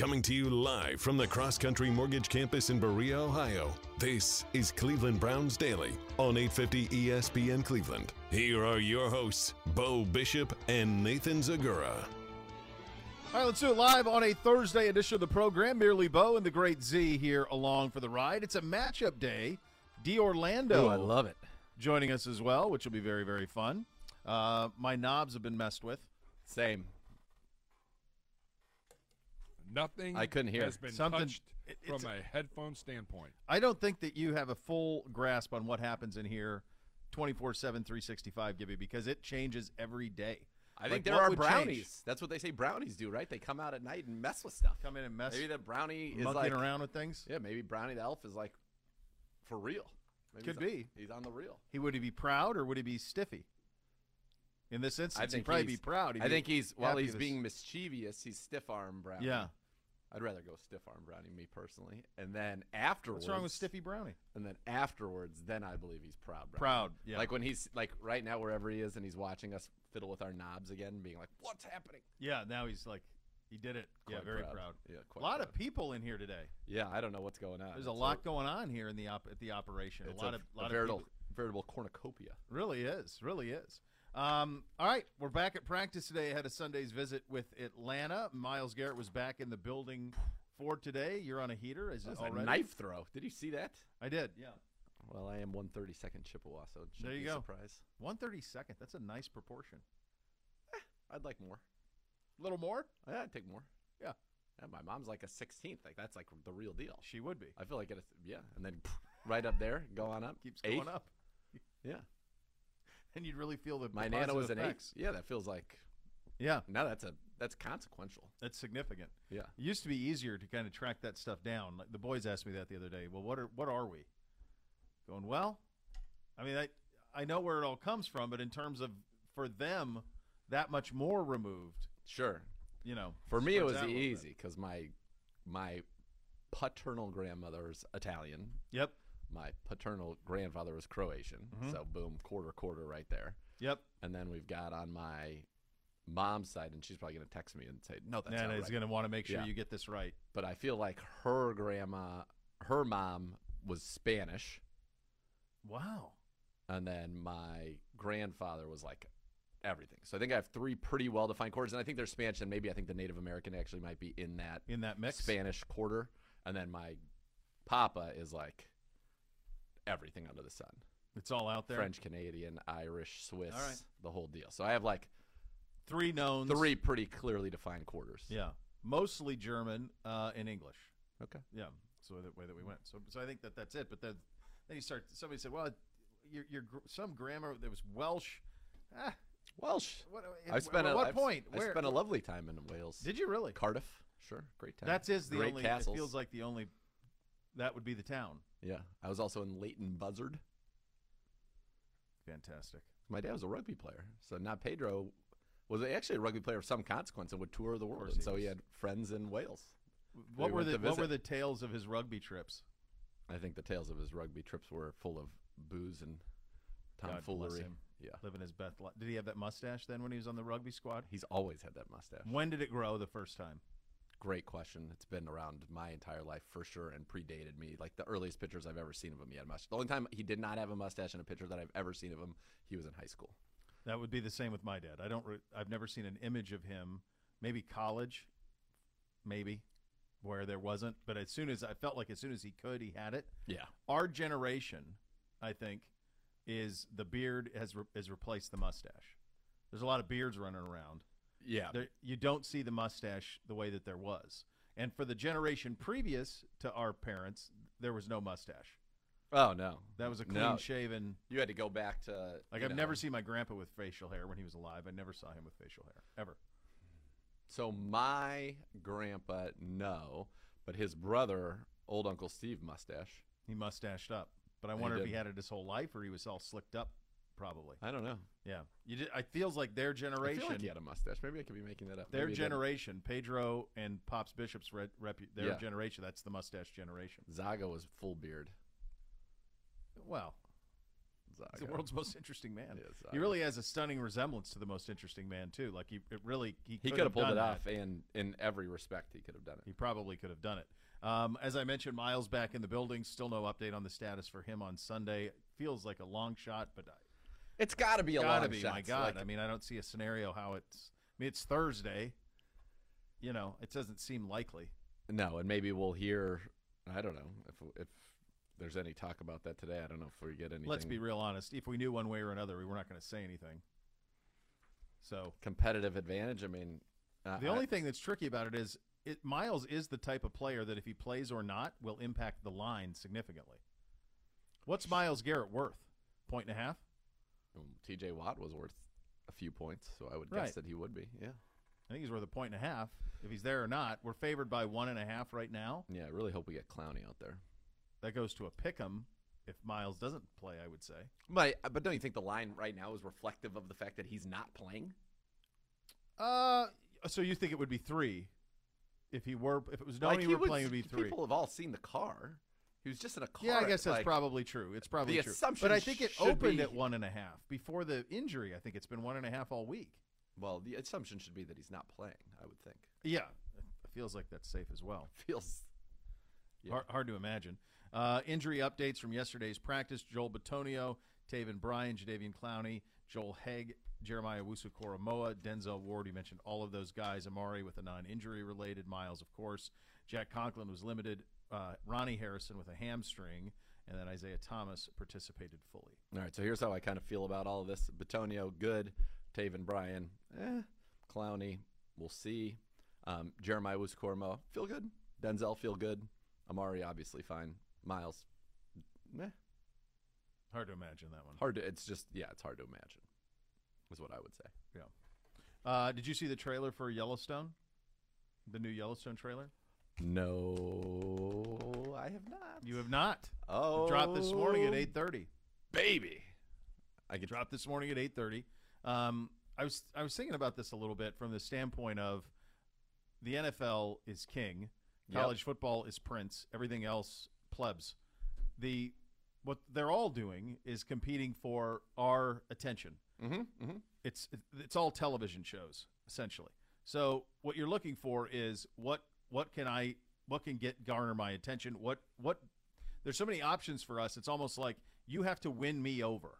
Coming to you live from the Cross Country Mortgage Campus in Berea, Ohio. This is Cleveland Browns Daily on 850 ESPN Cleveland. Here are your hosts, Bo Bishop and Nathan Zegura. All right, let's do it live on a Thursday edition of the program. Merely Bo and the Great Z here along for the ride. It's a matchup day. D. Orlando. Oh, I love it. Joining us as well, which will be very, very fun. Uh, my knobs have been messed with. Same. Nothing I couldn't hear. has been Something- touched it- from it's- a headphone standpoint. I don't think that you have a full grasp on what happens in here 24 7, 365, Gibby, because it changes every day. I Like, think there what are would brownies. change? That's what they say brownies do, right? They come out at night and mess with stuff. Come in and mess, Maybe the brownie is monkeying like around with things. Yeah, maybe Brownie the elf is like for real. Maybe Could he's be. He's on the real. He would he be proud or would he be stiffy? In this instance, I he'd think probably be he's- proud. He'd I be think he's while happy he's this- being mischievous, he's stiff arm brownie. Yeah. I'd rather go stiff arm brownie, me personally. And then afterwards, What's wrong with Stiffy Brownie? And then afterwards, then I believe he's proud. Brownie. Proud, yeah. Like when he's like right now, wherever he is, and he's watching us fiddle with our knobs again, being like, "What's happening?" Yeah, now he's like, he did it. yeah, very proud. proud. Yeah, A quite lot of people in here today. Yeah, I don't know what's going on. There's a It's lot going on here in the op- at the operation. A lot a, of a lot veritable, of people. veritable cornucopia. Really is, really is. Um, all right, we're back at practice today ahead of Sunday's visit with Atlanta. Myles Garrett was back in the building for today. You're on a heater, is it already? a knife throw. Did you see that? I did. Yeah, Well, I am 132nd Chippewa, so There you be go. a surprise. one thirty second. That's a nice proportion. I'd like more. A little more. Yeah, I'd take more. Yeah. Yeah, my mom's like a 16th. Like that's like the real deal. She would be. I feel like it. Yeah, and then right up there, go on up. Keeps Eighth. going up, Yeah, and you'd really feel the my the positive was an effects. Yeah, that feels like Yeah, now that's a that's consequential. that's significant. Yeah. It used to be easier to kind of track that stuff down. Like the boys asked me that the other day. Well, what are what are we? Going well. I mean, I I know where it all comes from, but in terms of for them, that much more removed. Sure. You know, For me, it was out a little bit. easy because my my paternal grandmother's Italian. Yep, My paternal grandfather was Croatian. Mhm. So boom, quarter quarter right there. yep. And then we've got on my mom's side, and she's probably going to text me and say, "No, that's Nana not is right." going to want to make sure Yeah. you get this right. But I feel like her grandma, her mom was Spanish, Wow. and then my grandfather was like everything. So I think I have three pretty well defined quarters, and I think they're Spanish, and maybe I think the Native American actually might be in that In that mix. Spanish quarter, and then my papa is like everything under the sun. It's all out there. French, Canadian, Irish, Swiss, All right. the whole deal. So I have like Three knowns. three pretty clearly defined quarters. Yeah. Mostly German uh, and English. Okay. Yeah, so the way that we went. So, so I think that that's it. But then, then you start. Somebody said, "Well, your your gr- some grammar that was Welsh." Ah, Welsh. what, I spent at a, what I've- point? I Where spent a lovely time in Wales. did you really? Cardiff, sure, great town. That's is the great only. castles. It feels like the only. That would be the town. Yeah. I was also in Leighton Buzzard. Fantastic. My dad was a rugby player, so not Pedro was actually a rugby player of some consequence and would tour the world, and so he had friends in Wales. What We were the What were the tales of his rugby trips? I think the tales of his rugby trips were full of booze and tomfoolery. Yeah, Living his best life. Did he have that mustache then when he was on the rugby squad? he's always had that mustache. When did it grow the first time? Great question. It's been around my entire life for sure and predated me. Like the earliest pictures I've ever seen of him, he had a mustache. The only time he did not have a mustache in a picture that I've ever seen of him, he was in high school. That would be the same with my dad. I don't. Re- I've never seen an image of him. Maybe college, maybe, where there wasn't. But as soon as I felt like as soon as he could, he had it. Yeah. Our generation, I think, is the beard has re- has replaced the mustache. There's a lot of beards running around. Yeah. There, you don't see the mustache the way that there was. And for the generation previous to our parents, there was no mustache. Oh no. That was a clean No. shaven. You had to go back to Like I've know. never seen my grandpa with facial hair when he was alive. I never saw him with facial hair ever. So my grandpa, no, but his brother, old Uncle Steve, mustache. He mustached up, but I He wonder if he had it his whole life or he was all slicked up. Probably. I don't know. Yeah. You did. I feels like their I generation. feel like he had a mustache. Maybe I could be making that up. their Maybe generation, Pedro and Pops Bishop's re- repu- their Yeah. generation. That's the mustache generation. Zaga was full beard. Well, uh, He's the world's most interesting man. He really has a stunning resemblance to the most interesting man too. Like he, it really he, He could have pulled done it that. off, and in every respect, he could have done it. He probably could have done it. Um, as I mentioned, Myles back in the building. Still no update on the status for him on Sunday. Feels like a long shot, but I- It's got to be a gotta long be. shot. My God, I mean, I don't see a scenario how it's. I mean, it's Thursday. You know, it doesn't seem likely. no, and maybe we'll hear. I don't know if if there's any talk about that today. I don't know if we get anything. Let's be real honest. If we knew one way or another, we were not going to say anything. So competitive advantage. I mean, uh, the I- only thing that's tricky about it is it, Myles is the type of player that if he plays or not will impact the line significantly. What's Myles Garrett worth? Point and a half. Um, T.J. Watt was worth a few points, so I would Right. guess that he would be. Yeah, I think he's worth a point and a half. If he's there or not, we're favored by one and a half right now. yeah. I really hope we get Clowney out there. That goes to a pick 'em if Myles doesn't play. I would say. But but don't you think the line right now is reflective of the fact that he's not playing? Uh, so you think it would be three if he were if it was known Like, he, he were playing, it would be three. People have all seen the car. He was just in a car. Yeah, I guess that's like, probably true. It's probably the true. assumption but I think it opened be- at one and a half before the injury. I think it's been one and a half all week. Well, the assumption should be that he's not playing. I would think. Yeah, it feels like that's safe as well. Feels. Yeah. Hard, hard to imagine. Uh, injury updates from yesterday's practice: Joel Bitonio, Taven Bryan, Jadeveon Clowney, Joel Haig, Jeremiah Owusu-Koramoah, Denzel Ward. You mentioned all of those guys. Amari with a non-injury related. Myles, of course. Jack Conklin was limited. Uh, Ronnie Harrison with a hamstring, and then Isaiah Thomas participated fully. All right, so here's how I kind of feel about all of this. Bitonio, good. Taven Bryan, eh. Clowney, we'll see. Um, Jeremiah Owusu-Koramoah, feel good. Denzel, feel good. Amari, obviously fine. Myles, meh. Hard to imagine that one. Hard to. It's just yeah, it's hard to imagine. Is what I would say. Yeah. Uh, did you see the trailer for Yellowstone? The new Yellowstone trailer? No, I have not. You have not. oh Dropped this morning at eight thirty. baby. I get Dropped this morning at eight thirty. Um, I was I was thinking about this a little bit from the standpoint of the NFL is king, Yep. college football is prince, everything else plebs. The what they're all doing is competing for our attention. Mm-hmm, mm-hmm. it's it's all television shows essentially. So what you're looking for is what what can I what can get garner my attention? What what there's so many options for us. It's almost like you have to win me over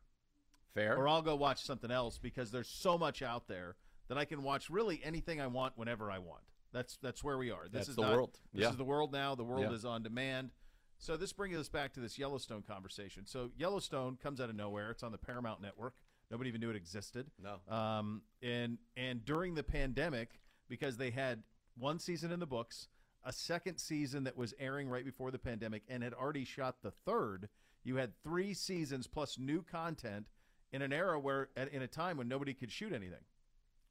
Fair. or I'll go watch something else because there's so much out there that I can watch really anything I want whenever I want. That's that's where we are. This That's is the not- world. This Yeah. is the world now. The world Yeah. is on demand. So this brings us back to this Yellowstone conversation. So Yellowstone comes out of nowhere. It's on the Paramount Network. Nobody even knew it existed. No. Um, and and during the pandemic, because they had one season in the books, a second season that was airing right before the pandemic, and had already shot the third. You had three seasons plus new content in an era where, at, in a time when nobody could shoot anything,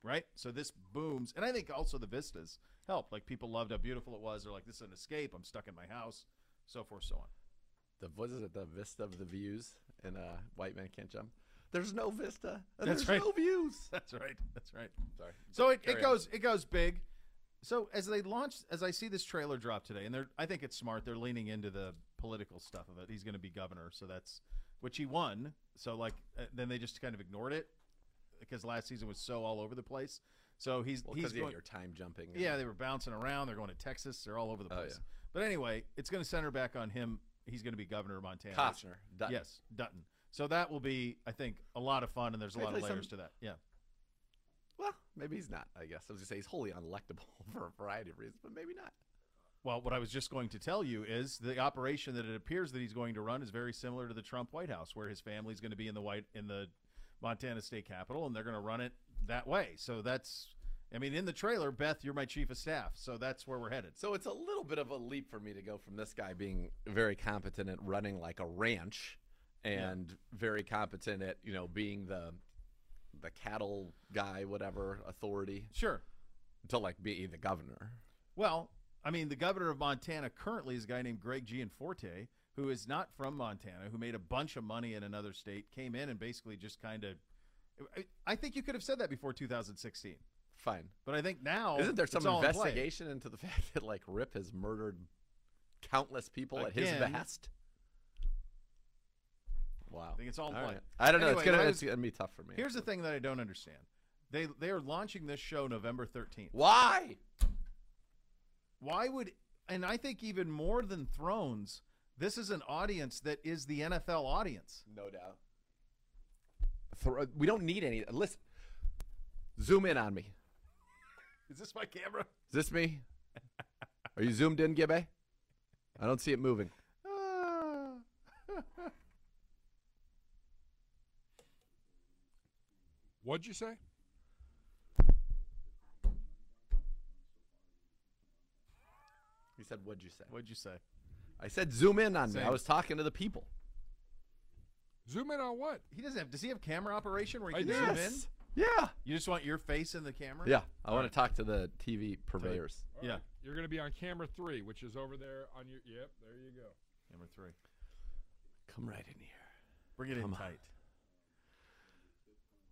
right? So this booms, and I think also the vistas helped. Like people loved how beautiful it was. They're like, "This is an escape. I'm stuck in my house," so forth, so on. The what is it? The vista of the views and uh, white man can't jump. There's no vista. That's there's right. no views. That's right. That's right. Sorry. So it, Carry it on. goes it goes big. So as they launch, as I see this trailer drop today, and they're I think it's smart. They're leaning into the political stuff of it. He's going to be governor, so that's which he won. So like uh, then they just kind of ignored it because last season was so all over the place. So he's Well, he's because yeah, going, you're time jumping. yeah they were bouncing around. They're going to Texas. They're all over the Oh, place. yeah. But anyway, it's going to center back on him. He's going to be governor of Montana. Costner. Dutton. Yes, Dutton. So that will be, I think, a lot of fun, and there's a lot of play some- layers to that. Yeah. Well, maybe he's not. I guess I was gonna say he's wholly unelectable for a variety of reasons, but maybe not. Well, what I was just going to tell you is the operation that it appears that he's going to run is very similar to the Trump White House, where his family's going to be in the white in the Montana State Capitol, and they're going to run it that way. So that's, I mean, in the trailer, Beth, you're my chief of staff, so that's where we're headed. So it's a little bit of a leap for me to go from this guy being very competent at running like a ranch and very competent at you know being the the cattle guy, whatever authority, Sure. to like be the governor. Well, I mean, the governor of Montana currently is a guy named Greg Gianforte, who is not from Montana, who made a bunch of money in another state, came in and basically just kind of. I think you could have said that before 2016, Fine. but I think now Isn't there some all in investigation into the fact that like Rip has murdered countless people at his Again. behest? Wow. I think it's all All play. right. I don't know. Anyway, it's gonna it's gonna be tough for me. Here's the thing that I don't understand. They they are launching this show November 13th. why. Why would and I think even more than Thrones, this is an audience that is the NFL audience. No doubt. Thro- we don't need any. Listen. Zoom in on me. Is this my camera? Is this me? Are you zoomed in, Gibbe? I don't see it moving. What'd you say? He said, "What'd you say?" What'd you say? I said, "Zoom in on me." I Same. was talking to the people. Zoom in on what? He doesn't have. Does he have camera operation where he I can do. zoom in? Yes. Yeah. You just want your face in the camera? Yeah. I want to talk to the TV purveyors. All Yeah. right. You're going to be on camera three, which is over there on your. Yep, there you go. Camera three. Come right in here. Bring it in Come on. tight.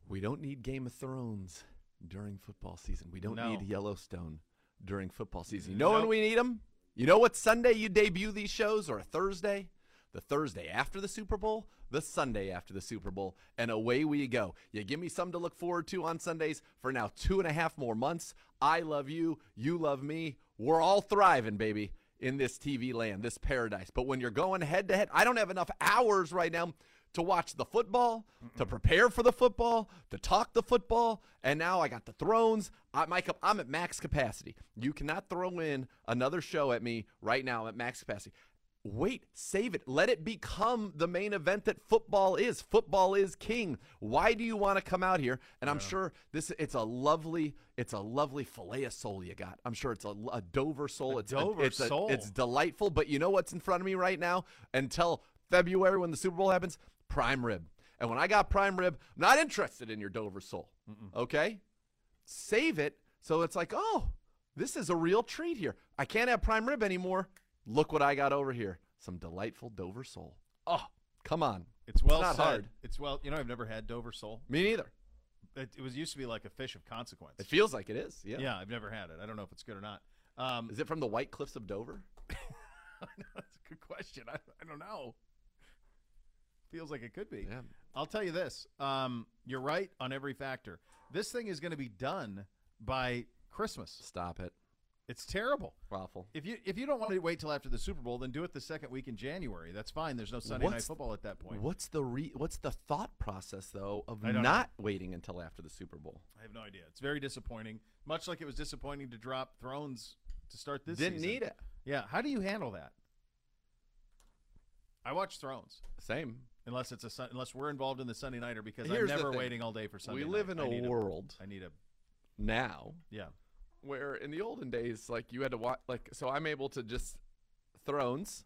We don't need Game of Thrones during football season. We don't No. need Yellowstone during football season. You know when we need them? You know what Sunday you debut these shows or a Thursday? The Thursday after the Super Bowl, the Sunday after the Super Bowl, and away we go. You give me something to look forward to on Sundays for now two and a half more months. I love you. You love me. We're all thriving, baby, in this TV land, this paradise. But when you're going head to head, I don't have enough hours right now to watch the football, to prepare for the football, to talk the football, and now I got the thrones. I, Mike, I'm at max capacity. You cannot throw in another show at me right now I'm at max capacity. Wait, save it. Let it become the main event that football is. Football is king. Why do you want to come out here? And I'm sure this it's a lovely it's a lovely fillet of soul you got. I'm sure it's a, a Dover soul. A it's Dover it's sole. it's delightful. But you know what's in front of me right now? Until February when the Super Bowl happens, prime rib. And when I got prime rib, I'm not interested in your Dover sole. Okay? Save it so it's like, oh, this is a real treat here. I can't have prime rib anymore. Look what I got over here. Some delightful Dover sole. Oh, come on. It's well not said. hard. It's well. You know, I've never had Dover sole. Me neither. It, it was used to be like a fish of consequence. It feels like it is. Yeah. yeah. I've never had it. I don't know if it's good or not. Um, Is it from the White Cliffs of Dover? that's a good question. I, I don't know. Feels like it could be. Yeah. I'll tell you this. Um, you're right on every factor. This thing is going to be done by Christmas. Stop it. It's terrible. Awful. If you if you don't want to wait till after the Super Bowl, then do it the second week in January. That's fine. There's no Sunday night football at that point. What's the re- what's the thought process though of not waiting until after the Super Bowl? I have no idea. It's very disappointing. Much like it was disappointing to drop Thrones to start this Didn't season. need it. Yeah. How do you handle that? I watch Thrones Same. Unless it's a Sun- unless we're involved in the Sunday nighter because Here's I'm never waiting all day for Sunday. we live night. in a world I need a now yeah. where in the olden days, like you had to watch, like so I'm able to just Thrones,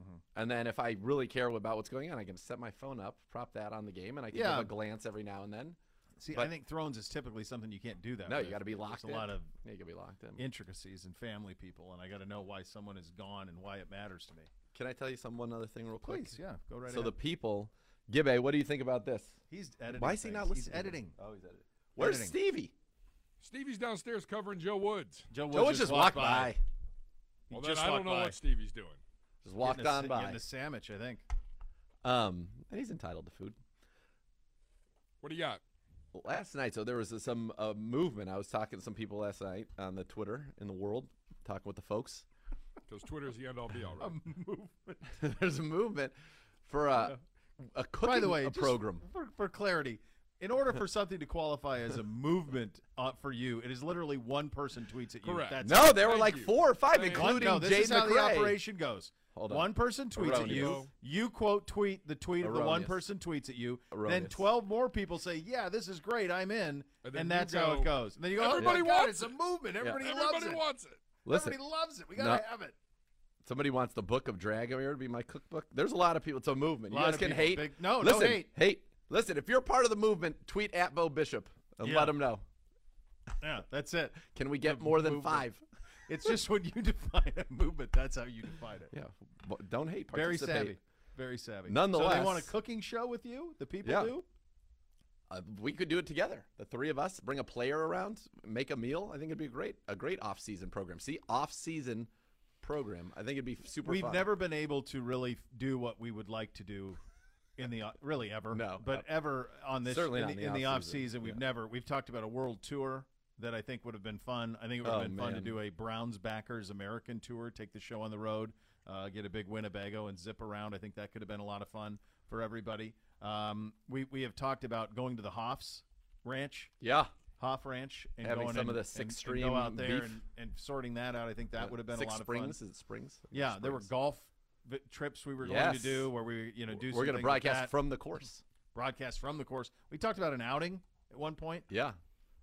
Mhm. and then if I really care about what's going on, I can set my phone up, prop that on the game, and I can Yeah. give a glance every now and then. See, I think Thrones is typically something you can't do that. No, you got to be There's locked a in. lot of yeah, you got to be locked in. intricacies and family people, and I got to know why someone is gone and why it matters to me. Can I tell you some one other thing real quick? Please, yeah, go right so ahead. the people, Gibbe, what do you think about this? he's editing. Why is he not listening? He's editing. Oh, he's editing. Where's Editing. Stevie? Stevie's downstairs covering Joe Woods. Joe Woods Joe Woods just walked by. He Well, just then I don't know by. what Stevie's doing. Just walked Getting a, on sa- by. Getting a sandwich, I think. Um, and he's entitled to food. What do you got? last night, so there was a, some uh, movement. I was talking to some people last night on the Twitter in the world, talking with the folks. Because Twitter's the end all be all. Right? There's a movement for a a cooking By the way, a program. for, for clarity. In order for something to qualify as a movement uh, for you, it is literally one person tweets at you. Correct. That's No, it. there were Thank like you. four or five, Thank you. One, including no, this Jade is how the operation goes. Hold on. One person tweets at you. You quote tweet the tweet of the one person tweets at you. Then twelve more people say, "Yeah, this is great. I'm in," And and, then you that's how it goes. And then you go, "Everybody "Oh my God, wants it's a movement. Everybody loves Everybody it. wants it. Listen, Everybody loves it. We gotta No. have it." somebody wants the book of Dragomir to be my cookbook. There's a lot of people. It's a movement. You guys can people. hate. Big- no, no Listen, hate. Hate. Listen, if you're part of the movement, tweet at Bo Bishop and Yeah. let him know. Yeah, that's it. Can we get The more than five? It's just when you define a movement, that's how you define it. Yeah. Don't hate. Very savvy. Very savvy. Nonetheless, so they want a cooking show with you. The people Yeah. do. Uh, we could do it together. The three of us bring a player around, make a meal. I think it'd be great. A great off-season program. See, off-season program. I think it'd be super. We've fun. never been able to really do what we would like to do in the really ever. No. but ever on this Certainly in the, in the off off-season. season. We've Yeah. never we've talked about a world tour that I think would have been fun. I think it would have Oh, been fun to do a Browns backers American tour, take the show on the road, uh, get a big Winnebago and zip around. I think that could have been a lot of fun for everybody. Um, we we have talked about going to the Hoffs Ranch. Yeah. Hoff Ranch and Having going some and, of the Six and Stream go out there beef. and, and sorting that out. I think that would have been Six a lot Springs. of Is it Springs? fun. Yeah, there were golf trips we were going Yes. to do where we you know do. We're going to broadcast from the course. broadcast from the course. We talked about an outing at one point. Yeah.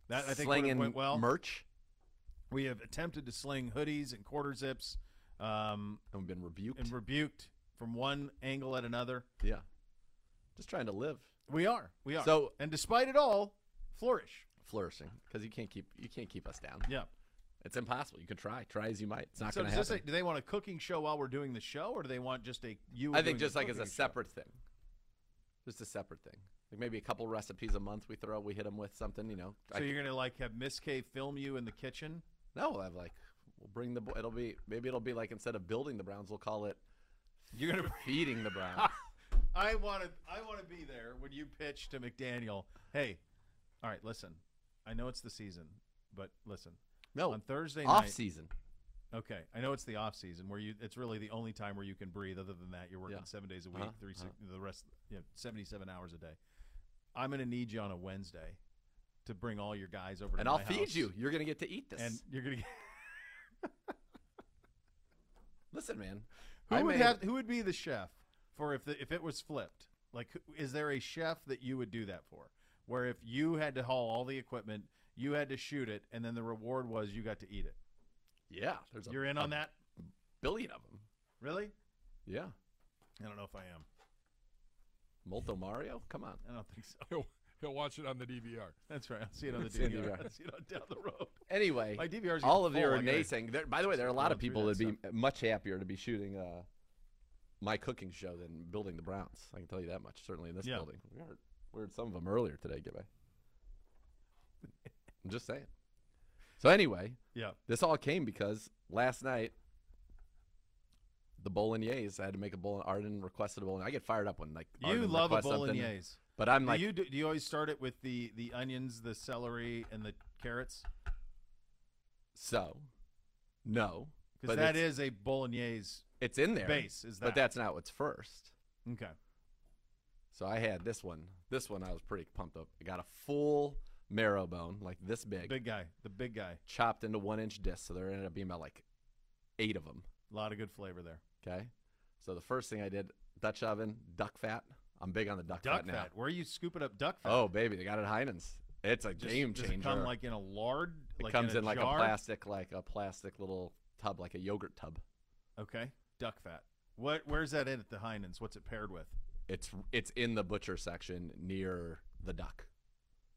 That I think would have Slinging went well. merch. we have attempted to sling hoodies and quarter zips, um, And we've been rebuked. and rebuked from one angle at another. yeah. Just trying to live, We are, we are. So- and despite it all, flourish. flourishing, because you can't keep you can't keep us down. Yeah. It's impossible. You can try, try as you might. It's not So going to happen. this, do they want a cooking show while we're doing the show, or do they want just a you? I think just like as a cooking show? separate thing, just a separate thing. Like maybe a couple recipes a month we throw. We hit them with something, you know. So c- you're gonna like have Miss K film you in the kitchen? no, we'll have like we'll bring the. It'll be maybe it'll be like instead of building the Browns, we'll call it You're gonna. feeding the Browns. I want to. I want to be there when you pitch to McDaniel. Hey, all right, listen. I know it's the season, but listen. no, on Thursday off night. season. Okay, I know it's the off season where you. It's really the only time where you can breathe. Other than that, you're working Yeah. seven days a week, Uh-huh, three uh-huh. the rest, you know, seventy-seven hours a day. I'm going to need you on a Wednesday to bring all your guys over, to And I'll feed you. You're going to get to eat this. and you're going to. Get Listen, man. Who I would made- have? Who would be the chef for if the, if it was flipped? Like, is there a chef that you would do that for? Where if you had to haul all the equipment, you had to shoot it, and then the reward was you got to eat it. Yeah, there's a, You're in a on that? billion of them. Really? Yeah. I don't know if I am. Molto Mario? Come on. I don't think so. He'll, he'll watch it on the DVR. That's right. I'll see it on the See it on DVR. DVR. I'll see it on down the road. Anyway, My DVR's all of you are I naysaying. There, by the way, there are a lot of people that that'd be much happier to be shooting uh, my cooking show than building the Browns. I can tell you that much. Certainly in this Yeah. building, we heard, we heard some of them earlier today. Gibby. I'm just saying. So anyway, Yeah. this all came because last night the bolognese. I had to make a bolognese. Arden requested a bolognese. I get fired up when like You Arden love a bolognese. but I'm Do like, you do, do you always start it with the the onions, the celery, and the carrots? so no, Because that a bolognese it's in there. base. Is that? but that's not what's first. okay. So I had this one. This one I was pretty pumped up. I got a full marrow bone, like this big, Big guy, the big guy. chopped into one inch discs. So there ended up being about like eight of them. A lot of good flavor there. Okay. So the first thing I did, Dutch oven, duck fat. I'm big on the duck, Duck fat now. fat. Where are you scooping up duck fat? Oh baby, they got it at Heinen's. It's a Just- game does changer. it come like in a lard? it comes in, in, like jar? a plastic, like a plastic little tub, like a yogurt tub. Okay. Duck fat. What? Where's that in at the Heinens? What's it paired with? It's it's in the butcher section near the duck.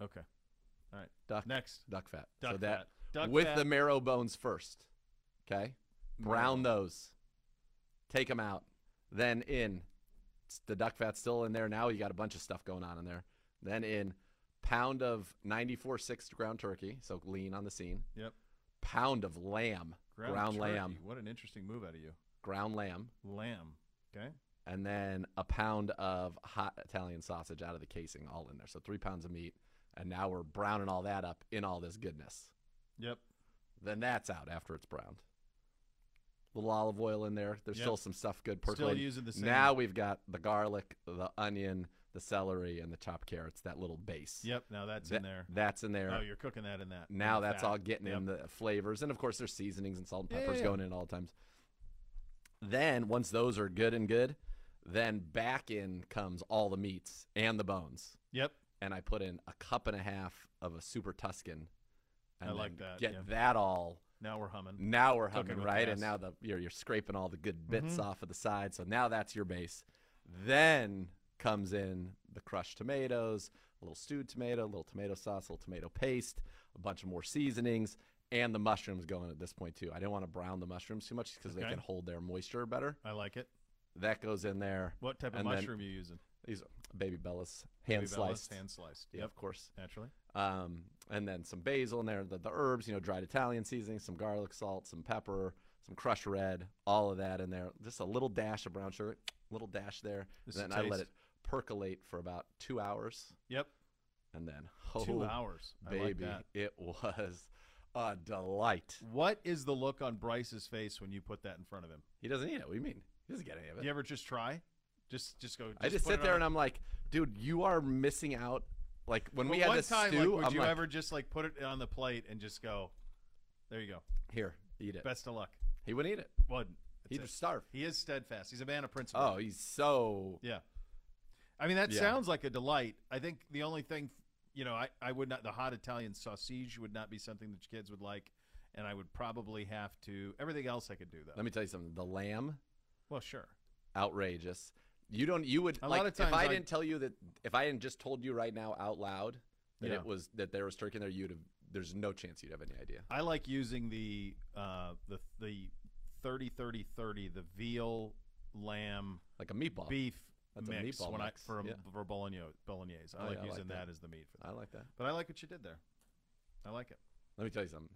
Okay. All right. Duck Next. duck fat. Duck so that fat. Duck with fat. the marrow bones first. Okay? Brown those. Take them out. Then in it's the duck fat's still in there now. You got a bunch of stuff going on in there. Then in pound of 94 6 ground turkey, so lean on the scene. Yep. Pound of lamb, ground, turkey. lamb, What an interesting move out of you. ground lamb, Lamb. Okay. and then a pound of hot Italian sausage out of the casing, all in there. So three pounds of meat, and now we're browning all that up in all this goodness. Yep. Then that's out after it's browned. Little olive oil in there. There's Yep. still some stuff good percolating. Still using the same. Now we've got the garlic, the onion, the celery, and the chopped carrots. That little base. Yep. Now that's That- in there. That's in there. Oh, you're cooking that in that. now the that's fat. all getting in the flavors, and of course there's seasonings and salt and Yeah, yeah, peppers yeah. going in all the times. Then once those are good and good, then back in comes all the meats and the bones, Yep. and I put in a cup and a half of a super Tuscan. And I like that, Get yeah. that all. Now we're humming. Now we're humming right, and now the you're, you're scraping all the good bits Mhm. off of the side. So now that's your base. Then comes in the crushed tomatoes, a little stewed tomato, a little tomato sauce, a little tomato paste, a bunch of more seasonings, and the mushrooms going at this point too. I didn't want to brown the mushrooms too much because they can hold their moisture better. I like it. That goes in there. What type of And then- mushroom you using? These are baby bellas, hand Baby Bella's, sliced. Hand sliced. Yeah, Yep. of course. Naturally. Um, and then some basil in there, the, the herbs, you know, dried Italian seasoning, some garlic salt, some pepper, some crushed red, all of that in there. Just a little dash of brown sugar, little dash there. Just and then I let taste. it percolate for about two hours, Yep. and then oh, Two hours. I baby, it was a delight. What is the look on Bryce's face when you put that in front of him? He doesn't eat it. What do you mean? He doesn't get any of it. Do you ever just try? Just just go. I just sit there on and I'm like, dude, you are missing out. Like when we had this time, stew, like, would I'm you like, ever just like put it on the plate and just go, "There you go, here, eat it. best of luck." He wouldn't eat it. Wouldn't. He'd it. just starve. He is steadfast. He's a man of principle. Oh, he's so. yeah. I mean, that Yeah. sounds like a delight. I think the only thing, you know, I, I would not the hot Italian sausage would not be something that kids would like, and I would probably have to everything else I could do though. Let me tell you something. The lamb, well, sure. outrageous. You don't. You would A like lot of if times I I- didn't tell you that. If I hadn't just told you right now out loud that Yeah. it was that there was turkey in there, you'd have. There's no chance you'd have any idea. I like using the uh, the the 30 30 30 the veal lamb Like a meatball. beef That's a mix meatball when mix, I for yeah. for bolognese. bolognese. I Oh, like I using like that. that. as the meat for that. I like that. But I like what you did there. I like it. Let me tell you something.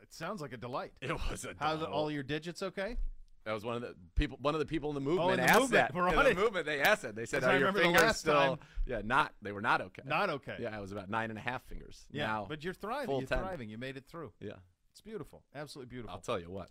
It sounds like a delight. It was a. How's all your digits okay? That was one of the people. One of the people in the movement Oh, the asked movement. that. We're in the movement, they asked it. They said, I "Are your fingers still?" time- Yeah, not. They were not okay. Not okay. Yeah, it was about nine and a half fingers. Yeah, Now, but you're thriving. You're 10. thriving. You made it through. yeah. It's beautiful. Absolutely beautiful. I'll tell you what,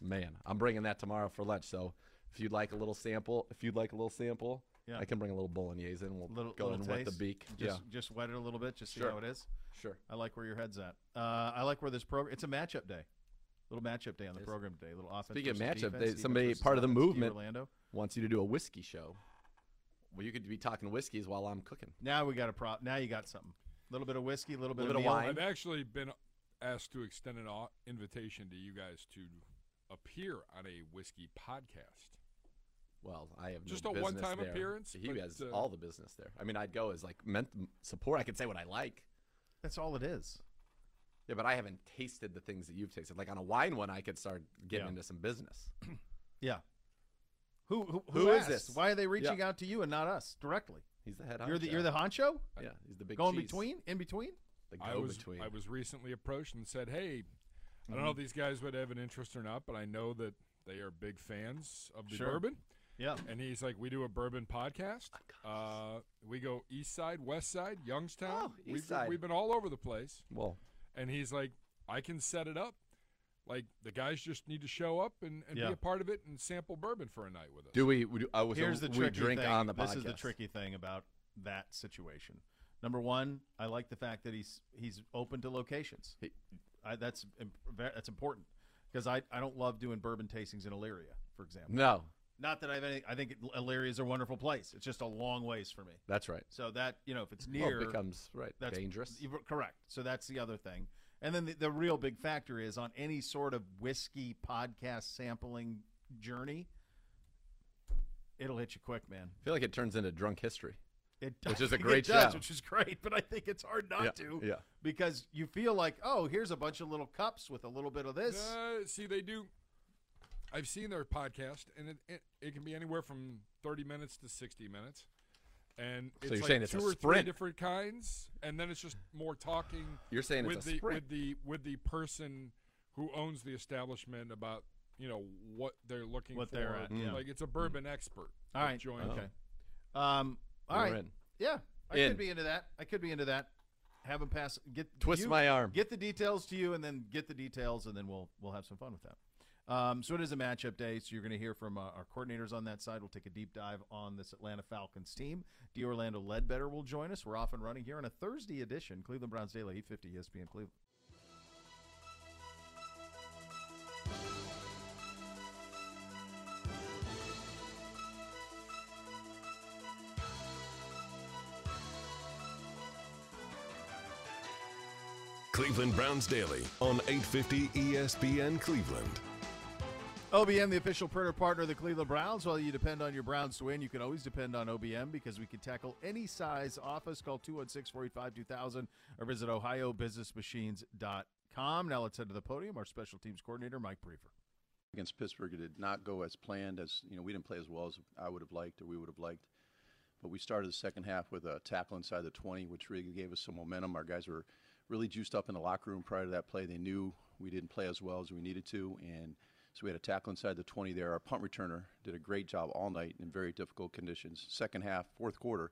man, I'm bringing that tomorrow for lunch. So if you'd like a little sample, if you'd like a little sample, Yeah. I can bring a little bolognese in. We'll little, go little and wet the beak. Just, yeah, just wet it a little bit. Just see Sure. how it is. sure. I like where your head's at. Uh, I like where this program. It's a matchup day. Little matchup day on the program today. Little offense. Speaking of matchup defense, day, defense somebody- part of the movement- Orlando. Wants you to do a whiskey show. Well, you could be talking whiskeys while I'm cooking. Now we got a prop. Now you got something. A little bit of whiskey, a little bit, Little of bit of wine. I've actually been asked to extend an invitation to you guys to appear on a whiskey podcast. Well, I have no Just a business one-time there. appearance, He but, has uh, all the business there. I mean, I'd go as like meant support. I could say what I like. That's all it is. Yeah, but I haven't tasted the things that you've tasted. Like on a wine one, I could start getting Yeah. into some business. Yeah. Who who, Who is this? Why are they reaching Yeah. out to you and not us directly? He's the head. You're the honcho. you're the honcho. yeah. He's the big Going cheese. between, in between. The I was between. I was recently approached and said, "Hey, I Mm-hmm. don't know if these guys would have an interest or not, but I know that they are big fans of the Sure. bourbon." Yeah. And he's like, "We do a bourbon podcast. Uh, we go east side, west side, Youngstown. Oh, east we've, been- side. we've been all over the place." well, And he's like, "I can set it up. Like the guys just need to show up and, and Yeah. be a part of it and sample bourbon for a night with us." do we? we do, oh, so Here's the we tricky drink thing. on the this is the tricky thing about that situation. Number one, I like the fact that he's he's open to locations. He- I, that's that's important because I, I don't love doing bourbon tastings in Elyria, for example. No, Not that I have any. I think Elyria is a wonderful place. It's just a long ways for me. that's right. So that you know, if it's Well, near, it becomes right that's dangerous. you- Correct. So that's the other thing. And then the, the real big factor is on any sort of whiskey podcast sampling journey, it'll hit you quick, man. I feel like it turns into drunk history. It, Which is a great it does, show. which is great. But I think it's hard not Yeah, to, yeah. because you feel like, oh, here's a bunch of little cups with a little bit of this. Uh, see, they do. I've seen their podcast, and it, it, it can be anywhere from 30 minutes to 60 minutes. And it's you're like saying it's a two or three sprint. different kinds, and then it's just more talking You're saying with it's a the sprint. with the with the person who owns the establishment about you know what they're looking What for. they're at, yeah. Like it's a bourbon expert. all that right. joins. Okay. Um. All We're right. in. Yeah. I In. could be into that. I could be into that. Have him pass. Get Twist you- my arm. Get the details to you, and then get the details, and then we'll we'll have some fun with that. Um, so it is a matchup day. So you're going to hear from uh, our coordinators on that side. We'll take a deep dive on this Atlanta Falcons team. D. Orlando Ledbetter will join us. We're off and running here on a Thursday edition, Cleveland Browns Daily, 850 ESPN Cleveland. Cleveland Browns Daily on 850 ESPN Cleveland. OBM, the official printer partner of the Cleveland Browns. While you depend on your Browns to win, you can always depend on OBM because we can tackle any size office. Call 216 485 2000 or visit OhioBusinessMachines.com. Now let's head to the podium. Our special teams coordinator, Mike Priefer. against Pittsburgh. It did not go as planned. As you know, we didn't play as well as I would have liked or we would have liked. But we started the second half with a tackle inside the 20, which really gave us some momentum. Our guys were really juiced up in the locker room prior to that play. They knew we didn't play as well as we needed to, and So we had a tackle inside the 20 there. Our punt returner did a great job all night in very difficult conditions. Second half, fourth quarter,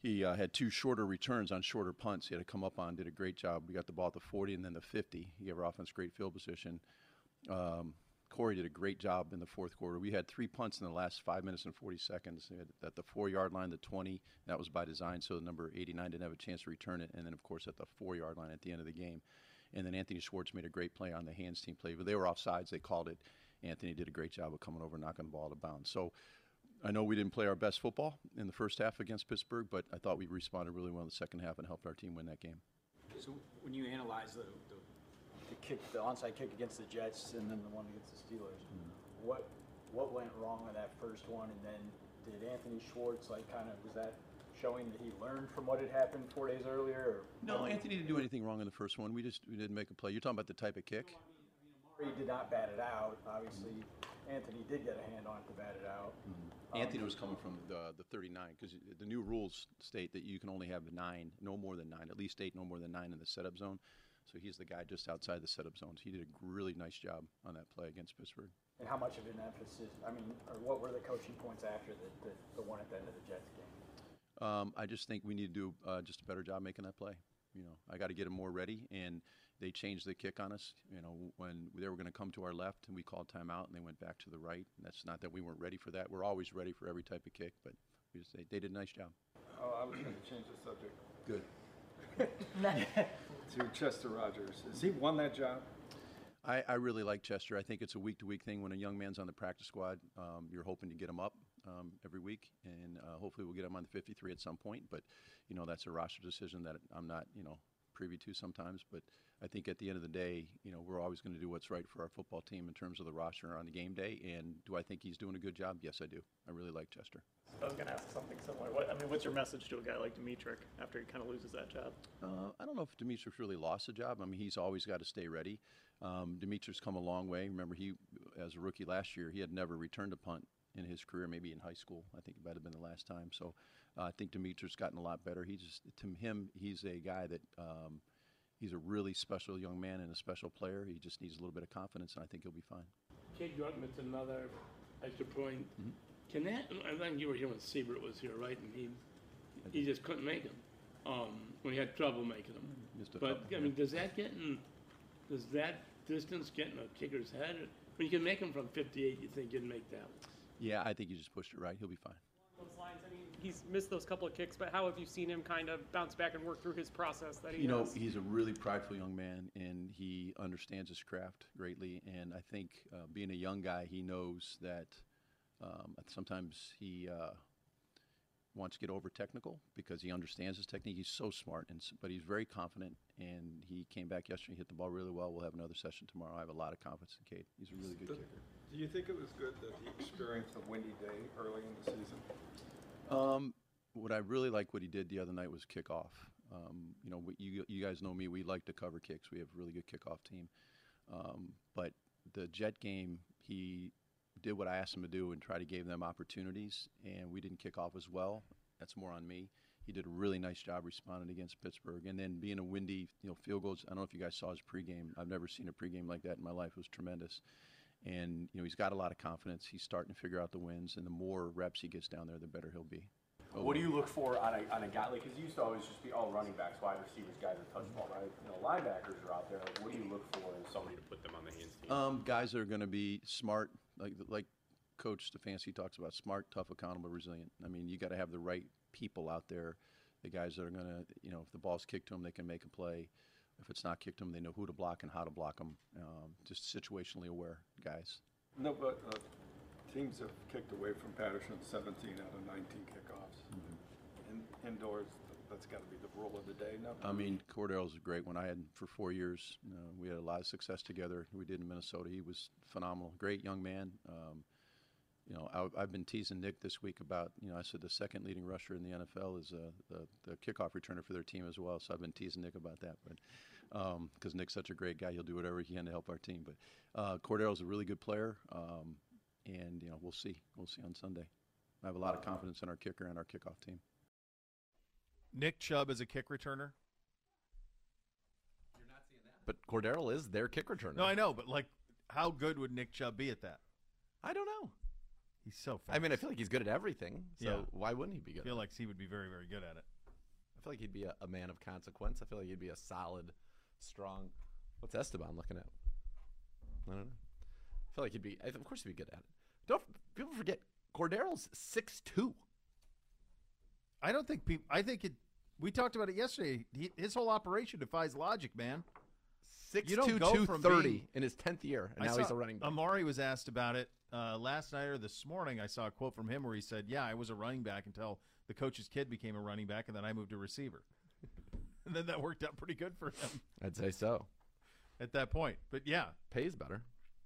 he uh, had two shorter returns on shorter punts. He had to come up on, did a great job. We got the ball at the 40 and then the 50. He gave our offense great field position. Um, Corey did a great job in the fourth quarter. We had three punts in the last five minutes and 40 seconds. At the four yard line, the 20, that was by design, so the number 89 didn't have a chance to return it. And then, of course, at the four yard line at the end of the game. And then Anthony Schwartz made a great play on the hands team play. But they were offsides, they called it. Anthony did a great job of coming over and knocking the ball out of bounds. So I know we didn't play our best football in the first half against Pittsburgh, but I thought we responded really well in the second half and helped our team win that game. So when you analyze the, the, the kick, the onside kick against the Jets, and then the one against the Steelers, mm-hmm. what what went wrong with that first one, and then did Anthony Schwartz like kind of was that showing that he learned from what had happened four days earlier? Or No, Anthony didn't do anything wrong in the first one. We just we didn't make a play. You're talking about the type of kick? He did not bat it out. Obviously, Anthony did get a hand on it to bat it out. Mm-hmm. Anthony was coming from the the 39 because the new rules state that you can only have nine, no more than nine, at least eight, no more than nine in the setup zone. So he's the guy just outside the setup zones. He did a really nice job on that play against Pittsburgh. And how much of an emphasis? I mean, or what were the coaching points after the, the, the one at the end of the Jets game? Um, I just think we need to do uh, just a better job making that play. You know, I got to get them more ready, and they changed the kick on us. You know, when they were going to come to our left, and we called timeout, and they went back to the right. And that's not that we weren't ready for that. We're always ready for every type of kick, but we just, they, they did a nice job. Oh, I was going to change the subject Good. to Chester Rogers. Has he won that job? I, I really like Chester. I think it's a week to week thing. When a young man's on the practice squad, um, you're hoping to get him up um, every week, and uh, hopefully we'll get him on the 53 at some point. But you know that's a roster decision that I'm not you know privy to sometimes. But I think at the end of the day, you know we're always going to do what's right for our football team in terms of the roster on the game day. And do I think he's doing a good job? Yes, I do. I really like Chester. I was going to ask something similar. What, I mean, what's your message to a guy like Demetric after he kind of loses that job? Uh, I don't know if Dimitri's really lost a job. I mean, he's always got to stay ready. Um, Dimitri's come a long way. Remember, he, as a rookie last year, he had never returned a punt in his career, maybe in high school. I think it might have been the last time. So uh, I think Dimitri's gotten a lot better. He just, to him, he's a guy that um, he's a really special young man and a special player. He just needs a little bit of confidence, and I think he'll be fine. Kid Dartmouth's another extra point. Can that? I think you were here when Seibert was here, right? And he he just couldn't make them. Um, when he had trouble making them. Missed But couple, I mean, does that get in? Does that distance get in a kicker's head? When you can make them from 58, you think you'd make that? Yeah, I think you just pushed it right. He'll be fine. Those lines, I mean, he's missed those couple of kicks, but how have you seen him kind of bounce back and work through his process that he You know, has? he's a really prideful young man, and he understands his craft greatly. And I think, uh, being a young guy, he knows that um, sometimes he uh, wants to get over technical because he understands his technique. He's so smart, and but he's very confident. And he came back yesterday, hit the ball really well. We'll have another session tomorrow. I have a lot of confidence in Cade. He's a really good kicker. Do you think it was good that he experienced a windy day early in the season? Um, what I really like what he did the other night was kick off. Um, you know, we, you you guys know me. We like to cover kicks. We have a really good kickoff team. Um, but the Jet game, he did what I asked him to do and try to give them opportunities, and we didn't kick off as well. That's more on me. He did a really nice job responding against Pittsburgh, and then being a windy, you know, field goals. I don't know if you guys saw his pregame. I've never seen a pregame like that in my life. It was tremendous. And you know, he's got a lot of confidence. He's starting to figure out the wins, and the more reps he gets down there, the better he'll be. What do you look for on a, on a guy? Like, because it used to always just be all running backs, wide receivers, guys that touch the ball, right? You know, linebackers are out there. Like, what do you look for in somebody to put them on the hands team? Um, guys that are going to be smart, like like Coach Stefanski talks about, smart, tough, accountable, resilient. I mean, you got to have the right people out there. The guys that are going to, you know, if the ball's kicked to them, they can make a play. If it's not kicked them, they know who to block and how to block them. Um, just situationally aware guys. No, but uh, teams have kicked away from Patterson 17 out of 19 kickoffs. In, indoors, that's got to be the rule of the day. No, I mean, Cordarrelle's a great one. I had him for four years. Uh, we had a lot of success together. We did in Minnesota. He was phenomenal. Great young man. Um, you know, I, I've been teasing Nick this week about, you know, I said the second leading rusher in the NFL is uh, the, the kickoff returner for their team as well. So I've been teasing Nick about that. But because Nick's such a great guy, he'll do whatever he can to help our team. But uh, Cordarrelle's a really good player. Um, and, you know, we'll see. We'll see on Sunday. I have a lot of confidence in our kicker and our kickoff team. Nick Chubb is a kick returner. You're not seeing that, but Cordero is their kick returner. No, I know, but like how good would Nick Chubb be at that? I don't know. He's so fast. I mean, I feel like he's good at everything. So Yeah. why wouldn't he be good? I feel like he would be very, very good at it. I feel like he'd be a, a man of consequence. I feel like he'd be a solid, strong. What's Esteban looking at? I don't know. I feel like he'd be. Of course, he'd be good at it. Don't people forget Cordarrelle's six two. I don't think people. I think it. We talked about it yesterday. He, his whole operation defies logic, man. Six You don't two go two from thirty being- in his tenth year, and I now he's a running back. Amari was asked about it uh, last night or this morning. I saw a quote from him where he said, "Yeah, I was a running back until the coach's kid became a running back, and then I moved to receiver." and then that worked out pretty good for him I'd say so. at that point. But yeah, Pays better.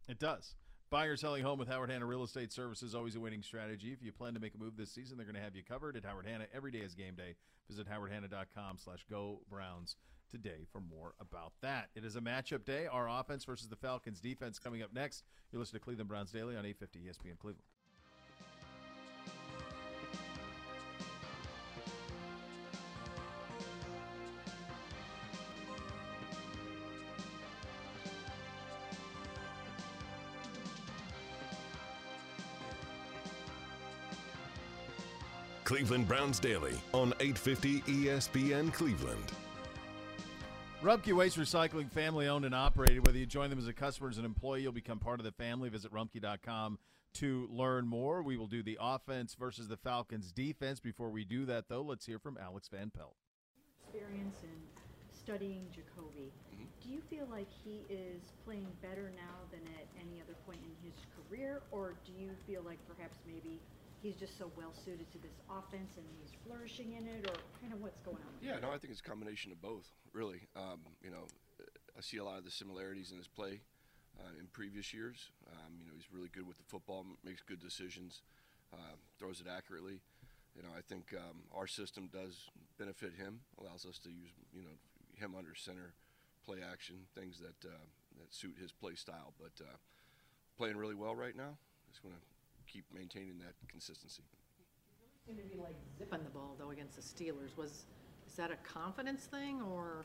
It does. Buying or selling home with Howard Hanna Real Estate Services always a winning strategy. If you plan to make a move this season, they're going to have you covered at Howard Hanna. Every day is game day. Visit howardhanna.com slash go Browns today for more about that. It is a matchup day. Our offense versus the Falcons defense coming up next. You're listening to Cleveland Browns Daily on 850 ESPN Cleveland. Cleveland Browns Daily on 850 ESPN Cleveland. Rumpke Waste Recycling, family owned and operated. Whether you join them as a customer or as an employee, you'll become part of the family. Visit rumpke.com to learn more. We will do the offense versus the Falcons defense. Before we do that, though, let's hear from Alex Van Pelt. experience in studying Jacoby. Mm-hmm. Do you feel like he is playing better now than at any other point in his career, or do you feel like perhaps maybe he's just so well suited to this offense and he's flourishing in it, or kind of what's going on? Yeah, no, I think it's a combination of both, really. Um, you know, I see a lot of the similarities in his play uh, in previous years. Um, you know, he's really good with the football, makes good decisions, uh, throws it accurately. You know, I think um, our system does benefit him, allows us to use, you know, him under center, play action, things that uh, that suit his play style. But uh, playing really well right now. Just want to keep maintaining that consistency. Seemed to be like zipping the ball though against the Steelers. Was is that a confidence thing or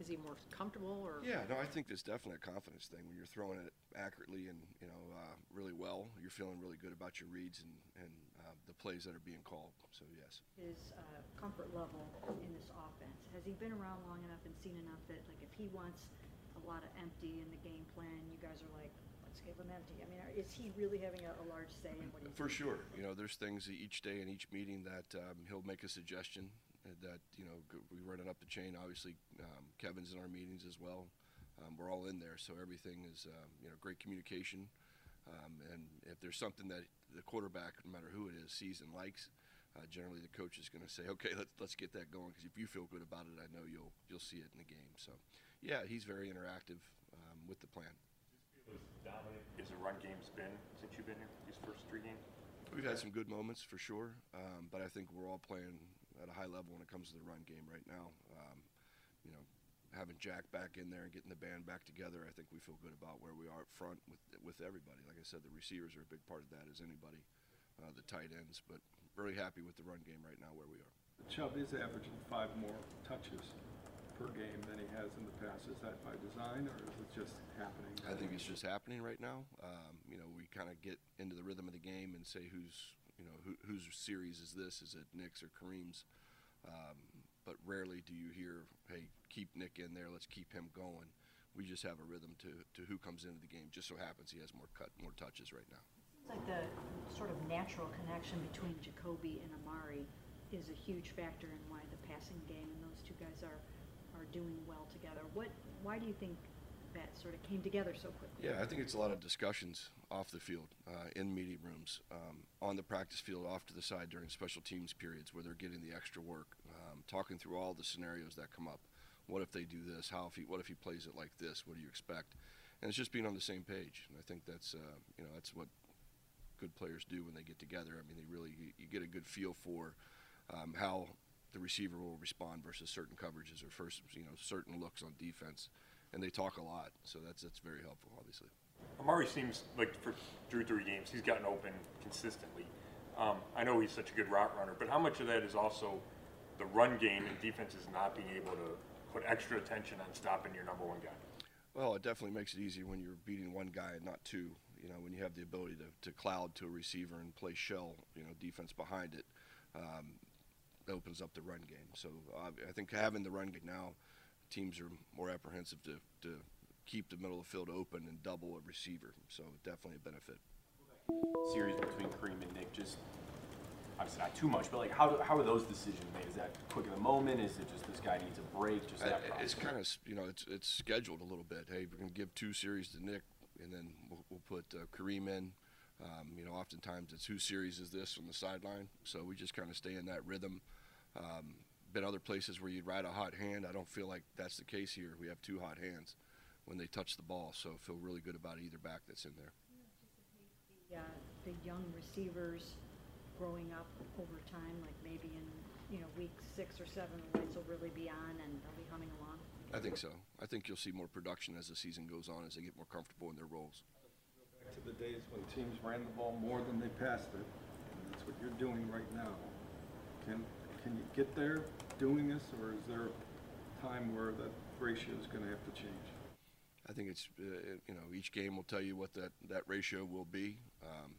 is he more comfortable or? Yeah, no, I think it's definitely a confidence thing when you're throwing it accurately and you know uh, really well. You're feeling really good about your reads and and uh, the plays that are being called. So yes. His uh, comfort level in this offense. Has he been around long enough and seen enough that, like, if he wants a lot of empty in the game plan, you guys are like, let's give him empty? I mean, are- is he really having a, a large say in what he's For sure, you know, there's things each day in each meeting that um, he'll make a suggestion uh, that you know g- we run it up the chain. Obviously, um, Kevin's in our meetings as well. Um, we're all in there, so everything is um, you know great communication. Um, and if there's something that the quarterback, no matter who it is, sees and likes, uh, generally the coach is going to say, "Okay, let's let's get that going." Because if you feel good about it, I know you'll you'll see it in the game. So, yeah, he's very interactive um, with the plan. As dominant as the run game's been since you've been here, these first three games? We've had some good moments for sure, um, but I think we're all playing at a high level when it comes to the run game right now. Um, you know, having Jack back in there and getting the band back together, I think we feel good about where we are up front with with everybody. Like I said, the receivers are a big part of that, as anybody. Uh, the tight ends, but really happy with the run game right now where we are. Chubb is averaging five more touches per game than he has in the past. Is that by design or is it just happening? I think it's just happening right now. Um, you know, we kind of get into the rhythm of the game and say who's, you know, who, whose series is this? Is it Nick's or Kareem's? Um, but rarely do you hear, hey, keep Nick in there. Let's keep him going. We just have a rhythm to, to who comes into the game. Just so happens he has more cut, more touches right now. It's like the sort of natural connection between Jacoby and Amari is a huge factor in why the passing game and those two guys are, are doing well together. What, why do you think that sort of came together so quickly? Yeah, I think it's a lot of discussions off the field, uh, in meeting rooms, um, on the practice field, off to the side during special teams periods where they're getting the extra work, um, talking through all the scenarios that come up. What if they do this? How if he? What if he plays it like this? What do you expect? And it's just being on the same page. And I think that's uh, you know that's what good players do when they get together. I mean, they really you, you get a good feel for um, how the receiver will respond versus certain coverages or first you know certain looks on defense, and they talk a lot. So that's that's very helpful, obviously. Amari seems like for through three games, he's gotten open consistently. Um, I know he's such a good route runner, but how much of that is also the run game and defenses not being able to put extra attention on stopping your number one guy? Well, it definitely makes it easier when you're beating one guy and not two. You know, when you have the ability to, to cloud to a receiver and play shell, you know, defense behind it, um, it opens up the run game. So uh, I think having the run game now, teams are more apprehensive to, to keep the middle of the field open and double a receiver. So definitely a benefit. Series between Kareem and Nick, just obviously not too much, but like how, how are those decisions made? Is that quick in the moment? Is it just this guy needs a break? Just that process? it's kind of you know it's it's scheduled a little bit. Hey, we're going to give two series to Nick, and then we'll, we'll put uh, Kareem in. Um, you know, oftentimes it's whose series is this on the sideline, so we just kind of stay in that rhythm. Um, been other places where you'd ride a hot hand. I don't feel like that's the case here. We have two hot hands when they touch the ball, so feel really good about either back that's in there. The, uh, the young receivers growing up over time, like maybe in, you know, week six or seven, the lights will really be on and they'll be humming along? I think so. I think you'll see more production as the season goes on as they get more comfortable in their roles. To the days when teams ran the ball more than they passed it, and that's what you're doing right now. Can, can you get there doing this, or is there a time where that ratio is gonna have to change? I think it's uh, you know each game will tell you what that that ratio will be. Um,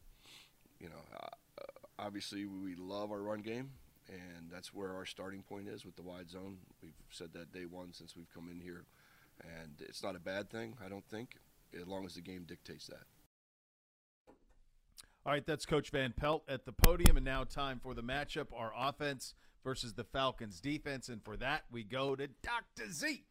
you know, uh, uh, obviously we love our run game, and that's where our starting point is with the wide zone. We've said that day one since we've come in here, and it's not a bad thing. I don't think, as long as the game dictates that. All right, that's Coach Van Pelt at the podium, and now time for the matchup: our offense versus the Falcons' defense. And for that, we go to Doctor Z.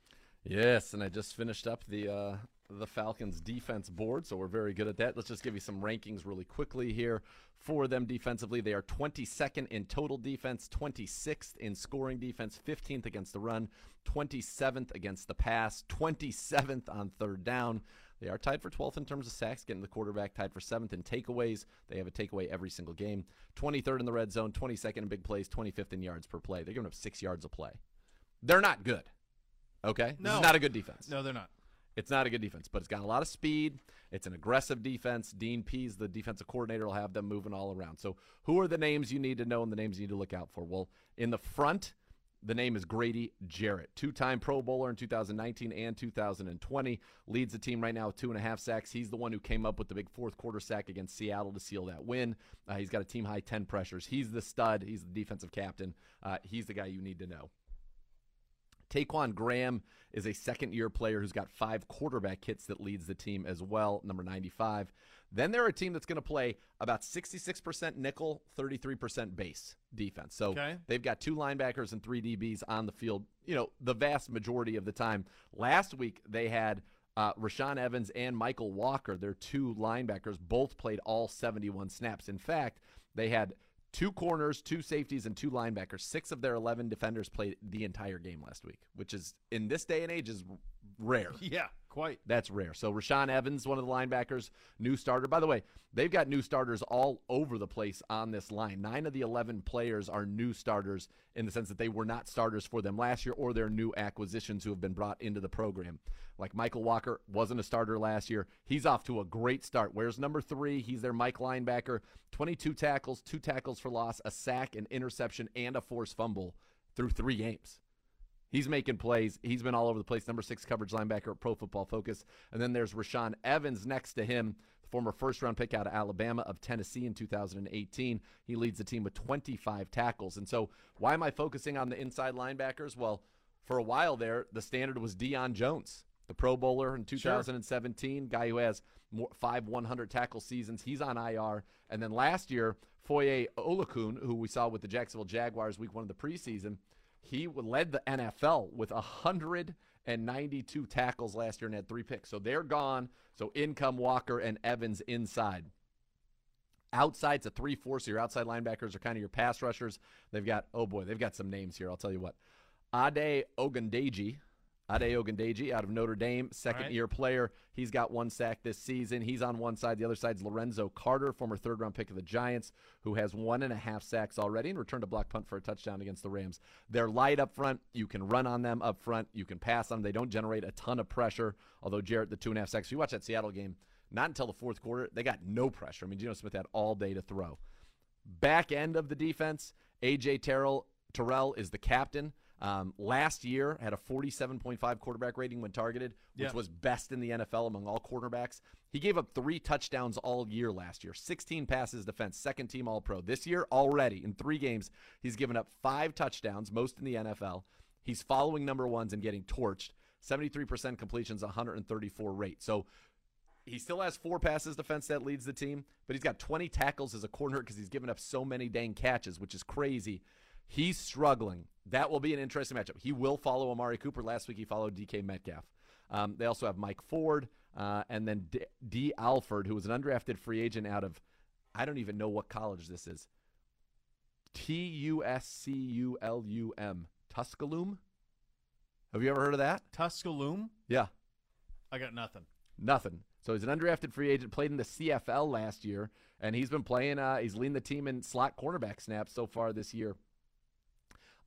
Yes, and I just finished up the uh, the Falcons defense board, so we're very good at that. Let's just give you some rankings really quickly here for them defensively. They are 22nd in total defense, 26th in scoring defense, 15th against the run, 27th against the pass, 27th on third down. They are tied for 12th in terms of sacks, getting the quarterback tied for 7th in takeaways. They have a takeaway every single game. 23rd in the red zone, 22nd in big plays, 25th in yards per play. They're giving up six yards a play. They're not good. Okay? This is not a good defense. No, they're not. It's not a good defense, but it's got a lot of speed. It's an aggressive defense. Dean Pees, the defensive coordinator, will have them moving all around. So, who are the names you need to know and the names you need to look out for? Well, in the front, the name is Grady Jarrett, two time Pro Bowler in 2019 and 2020. Leads the team right now with two and a half sacks. He's the one who came up with the big fourth quarter sack against Seattle to seal that win. Uh, he's got a team high 10 pressures. He's the stud. He's the defensive captain. Uh, he's the guy you need to know. Ta'Quon Graham is a second year player who's got five quarterback hits that leads the team as well, number 95. Then they're a team that's going to play about 66% nickel, 33% base defense. So Okay. they've got two linebackers and three DBs on the field, you know, the vast majority of the time. Last week, they had uh, Rashaan Evans and Michael Walker, their two linebackers, both played all 71 snaps. In fact, they had two corners, two safeties, and two linebackers. Six of their 11 defenders played the entire game last week, which is, in this day and age, is rare. Yeah, quite. That's rare. So Rashaan Evans, one of the linebackers, new starter. By the way, they've got new starters all over the place on this line. Nine of the 11 players are new starters in the sense that they were not starters for them last year or they're new acquisitions who have been brought into the program. Like Michael Walker wasn't a starter last year. He's off to a great start. Where's number three? He's their Mike linebacker. 22 tackles, two tackles for loss, a sack, an interception, and a forced fumble through three games. He's making plays. He's been all over the place. Number six coverage linebacker at Pro Football Focus. And then there's Rashaan Evans next to him, the former first round pick out of Alabama of Tennessee in 2018. He leads the team with 25 tackles. And so, why am I focusing on the inside linebackers? Well, for a while there, the standard was Deion Jones, the Pro Bowler in 2017, guy who has more, five 100 tackle seasons. He's on IR. And then last year, Foye Oluokun, who we saw with the Jacksonville Jaguars week one of the preseason, he led the NFL with 192 tackles last year and had three picks. So they're gone. So income Walker and Evans inside. Outside's a 3 4, so your outside linebackers are kind of your pass rushers. They've got, oh boy, they've got some names here. I'll tell you what. Ade Ogundeji. Ade Ogundeji out of Notre Dame, second right. year player. He's got one sack this season. He's on one side. The other side's Lorenzo Carter, former third round pick of the Giants, who has one and a half sacks already and returned a block punt for a touchdown against the Rams. They're light up front. You can run on them up front. You can pass on them. They don't generate a ton of pressure, although Jarrett, the two and a half sacks. If you watch that Seattle game, not until the fourth quarter, they got no pressure. I mean, Geno Smith had all day to throw. Back end of the defense, A.J. Terrell, Terrell is the captain. Um, last year had a 47.5 quarterback rating when targeted, which Yeah. was best in the NFL among all quarterbacks. He gave up three touchdowns all year last year, 16 passes defense, second team All Pro. This year already in three games, he's given up five touchdowns, most in the NFL. He's following number ones and getting torched. 73% completions, 134 rate. So he still has four passes defense that leads the team, but he's got 20 tackles as a corner because he's given up so many dang catches, which is crazy. He's struggling. That will be an interesting matchup. He will follow Amari Cooper. Last week he followed DK Metcalf. Um, they also have Mike Ford uh, and then D-, Dee Alford, who was an undrafted free agent out of, I don't even know what college this is. T U S C U L U M. Tuscaloosa? Have you ever heard of that? Tuscaloosa? Yeah. I got nothing. Nothing. So he's an undrafted free agent, played in the CFL last year, and he's been playing. Uh, he's leading the team in slot cornerback snaps so far this year.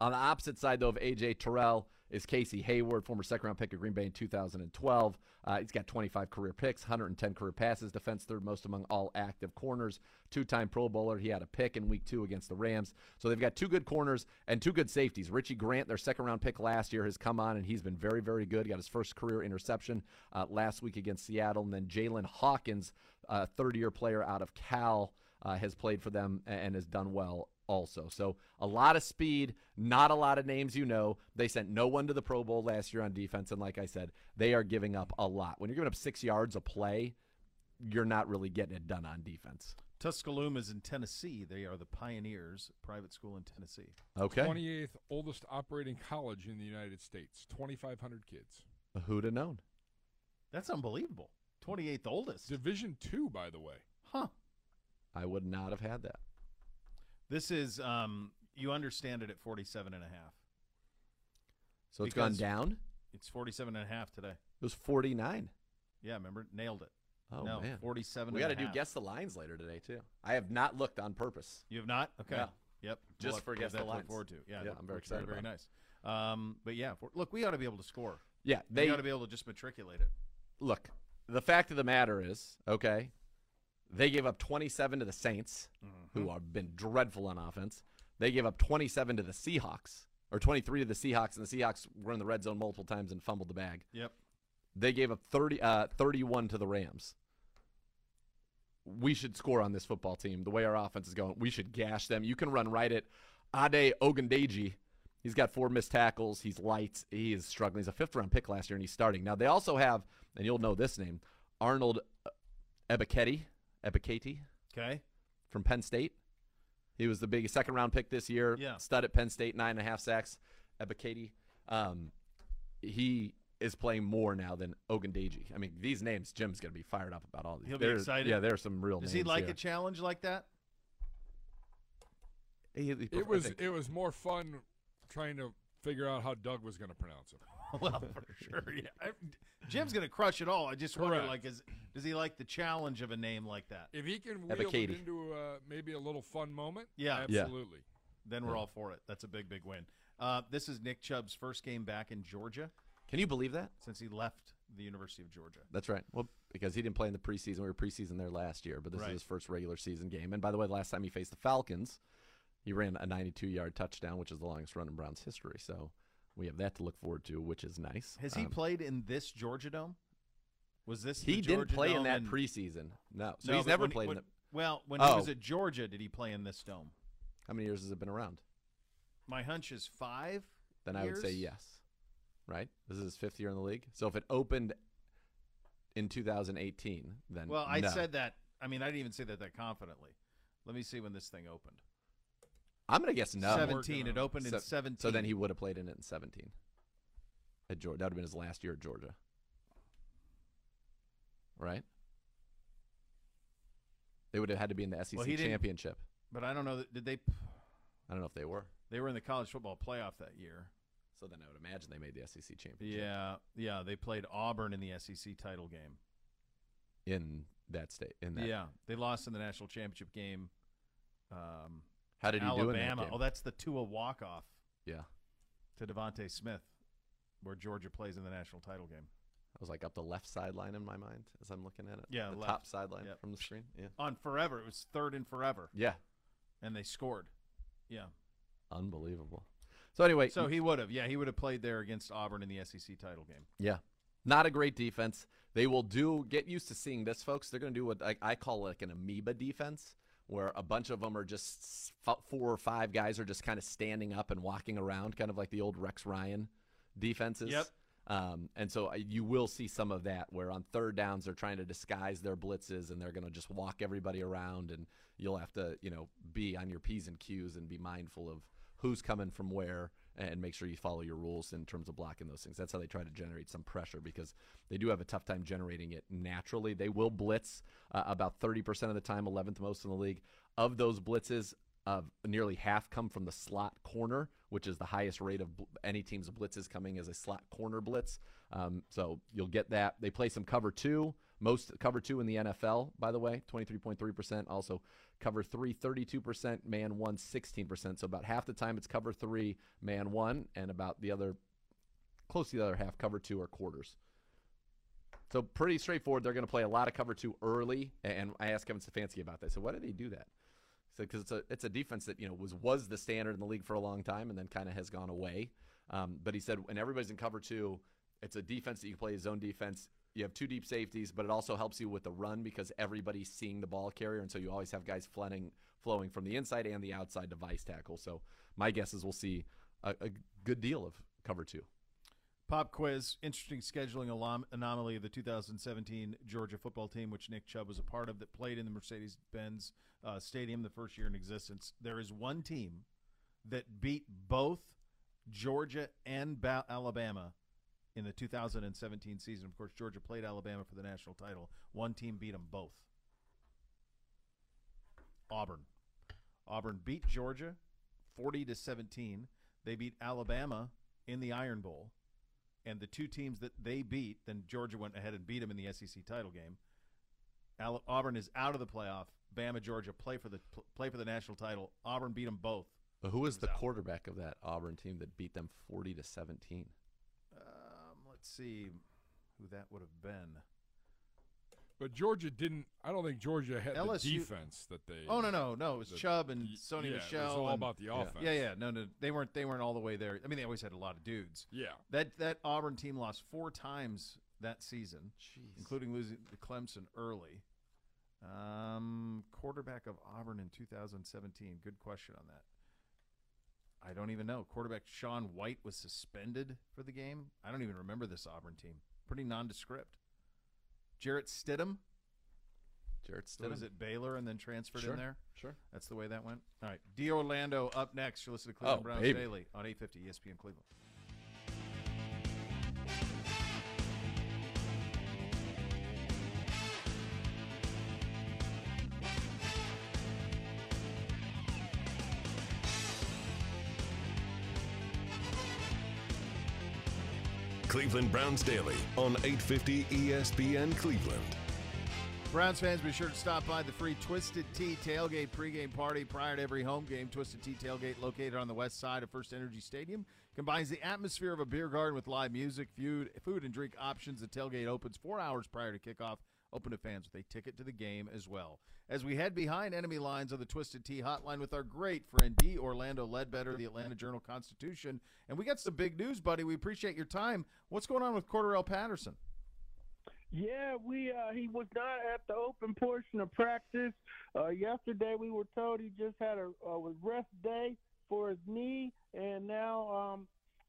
On the opposite side, though, of AJ Terrell is Casey Hayward, former second round pick of Green Bay in 2012. Uh, he's got 25 career picks, 110 career passes, defense third most among all active corners, two time Pro Bowler. He had a pick in week two against the Rams. So they've got two good corners and two good safeties. Richie Grant, their second round pick last year, has come on and he's been very, very good. He got his first career interception uh, last week against Seattle. And then Jaylinn Hawkins, uh, third year player out of Cal, uh, has played for them and has done well also. So a lot of speed, not a lot of names you know. They sent no one to the Pro Bowl last year on defense, and like I said, they are giving up a lot. When you're giving up six yards a play, you're not really getting it done on defense. Tusculum is in Tennessee. They are the Pioneers private school in Tennessee. Okay. 28th oldest operating college in the United States. 2,500 kids. Who'd have known? That's unbelievable. 28th oldest. Division two, by the way. Huh. I would not have had that. This is um you understand it at 47 and a half. So it's gone Because down? It's 47 and a half today. It was 49. Yeah, remember? Nailed it. Oh, no, man. 47 We got got to do guess the lines later today, too. I have not looked on purpose. You have not? Okay. Yeah. Yep. Just We'll for guess have the that to look lines. forward to. Yeah, Yeah, that I'm very looks excited Very, about nice. Um, but yeah, for, look, we ought to be able to score. Yeah, they they- ought to be able to just matriculate it. Look, the fact of the matter is, okay, they gave up 27 to the Saints, Mm-hmm. who have been dreadful on offense. They gave up 27 to the Seahawks, or 23 to the Seahawks, and the Seahawks were in the red zone multiple times and fumbled the bag. Yep. They gave up 30, uh, 31 to the Rams. We should score on this football team. The way our offense is going, we should gash them. You can run right at Ade Ogundeji. He's got four missed tackles. He's light. He is struggling. He's a fifth round pick last year, and he's starting. Now, they also have, and you'll know this name, Arnold Ebiketie. Ebiketie. Okay. From Penn State. He was the big second round pick this year. Yeah. Stud at Penn State, nine and a half sacks. Ebiketie. Um, he is playing more now than Ogundeji. I mean, these names, Jim's going to be fired up about all these. He'll be There's- excited. Yeah, there are some real Does names he like here. a challenge like that? He- he- It was it was more fun trying to figure out how Doug was going to pronounce it. well, for sure. Yeah. I- Jim's going to crush it all. I just wonder, Correct. like, is does he like the challenge of a name like that? If he can wheel it Ebiketie. into uh, maybe a little fun moment, Yeah. Yeah. absolutely. Then we're Yeah. all for it. That's a big, big win. Uh, this is Nick Chubb's first game back in Georgia Can you believe that? since he left the University of Georgia. That's right. Well, because he didn't play in the preseason. We were preseason there last year, but this Right. is his first regular season game. And by the way, the last time he faced the Falcons, he ran a 92 yard touchdown, which is the longest run in Browns history. So we have that to look forward to, which is nice. Has he Um, played in this Georgia Dome? Was this He the didn't Georgia play in that and- preseason. No. So No, he's never he- played when- in the. Well, when he Oh. was at Georgia, did he play in this dome? How many years has it been around? My hunch is five. Then I would say yes. Right? This is his fifth year in the league. So if it opened in 2018, then Well, I no. said that. I mean, I didn't even say that that confidently. Let me see when this thing opened. I'm gonna guess no. 17. It opened in So- 17. So then he would have played in it in 17. At Georgia, that would have been his last year at Georgia. Right? They would have had to be in the SEC Well, he didn't- championship. But I don't know. That, did they? I don't know if they were. They were in the college football playoff that year. So then I would imagine they made the SEC championship Yeah, yeah. They played Auburn in the SEC title game. in that state. In that, Yeah, they lost in the national championship game. Um, How did he Alabama. do in that game? Oh, that's the Tua walk off yeah, to DeVonta Smith, where Georgia plays in the national title game. I was like up the left sideline in my mind as I'm looking at it. Yeah, the left. top sideline Yep. from the screen. Yeah, On forever, it was third and forever. yeah, and they scored. Yeah. unbelievable. So anyway, So he would have, yeah, he would have played there against Auburn in the SEC title game. Yeah. Not a great defense. They will do get used to seeing this, folks. They're going to do what I, I call like an amoeba defense, where a bunch of them are just four or five guys are just kind of standing up and walking around, kind of like the old Rex Ryan defenses. Yep. Um, and so uh, you will see some of that where on third downs they're trying to disguise their blitzes and they're going to just walk everybody around and you'll have to you know be on your p's and q's and be mindful of who's coming from where and make sure you follow your rules in terms of blocking those things. That's how they try to generate some pressure because they do have a tough time generating it naturally. They will blitz uh, about 30% of the time, 11th most in the league. Of those blitzes, uh, nearly half come from the slot corner, which is the highest rate of bl- any team's blitzes coming as a slot corner blitz. Um, so you'll get that. They play some cover two, most cover two in the NFL, by the way, 23.3%. Also, cover three, 32%, man one, 16%. So about half the time it's cover three, man one, and about the other, close to the other half, cover two or quarters. So pretty straightforward. They're going to play a lot of cover two early. And I asked Kevin Stefanski about that. So why do they do that? So because it's a it's a defense that you know was was the standard in the league for a long time and then kind of has gone away. Um, but he said when everybody's in cover two, it's a defense that you can play zone defense. You have two deep safeties, but it also helps you with the run because everybody's seeing the ball carrier, and so you always have guys flooding, flowing from the inside and the outside device tackle. So my guess is we'll see a, a good deal of cover two. Pop quiz: Interesting scheduling anomaly of the 2017 Georgia football team, which Nick Chubb was a part of, that played in the Mercedes-Benz uh, Stadium the first year in existence. There is one team that beat both Georgia and ba- Alabama in the 2017 season. Of course, Georgia played Alabama for the national title. One team beat them both. Auburn. Auburn beat Georgia 40 to 17. They beat Alabama in the Iron Bowl. And the two teams that they beat, then Georgia went ahead and beat them in the SEC title game. Auburn is out of the playoff. Bama, Georgia play for the play for the national title. Auburn beat them both. But who was the quarterback of that Auburn team that beat them 40 to 17? Let's see who that would have been. But Georgia didn't. I don't think Georgia had LSU the defense that they. Oh no no no! It was the- Chubb and Sony yeah, Michel. It was all and- about the Yeah. offense. Yeah, yeah. No, no, they weren't. They weren't all the way there. I mean, they always had a lot of dudes. Yeah. That that Auburn team lost four times that season, including losing to Clemson early. Um, quarterback of Auburn in 2017. Good question on that. I don't even know. Quarterback Sean White was suspended for the game. I don't even remember this Auburn team. Pretty nondescript. Jarrett Stidham. Jarrett So was Stidham. it Baylor and then transferred Sure, in there? sure. That's the way that went. All right. D. Orlando up next. You're listening to Cleveland Oh, Browns baby. Daily on 850 ESPN Cleveland. Cleveland Browns Daily on 850 ESPN Cleveland. Browns fans, be sure to stop by the free Twisted Tea tailgate pregame party prior to every home game. Twisted Tea tailgate, located on the west side of First Energy Stadium, combines the atmosphere of a beer garden with live music, food, food and drink options. The tailgate opens four hours prior to kickoff, open to fans with a ticket to the game as well. As we head behind enemy lines of the Twisted Tea hotline with our great friend D. Orlando Ledbetter, the Atlanta Journal Constitution, and we got some big news, buddy. We appreciate your time. What's going on with Cordarrelle Patterson? Yeah, we uh, he was not at the open portion of practice. Uh, yesterday, we were told he just had a, a rest day for his knee, and now um,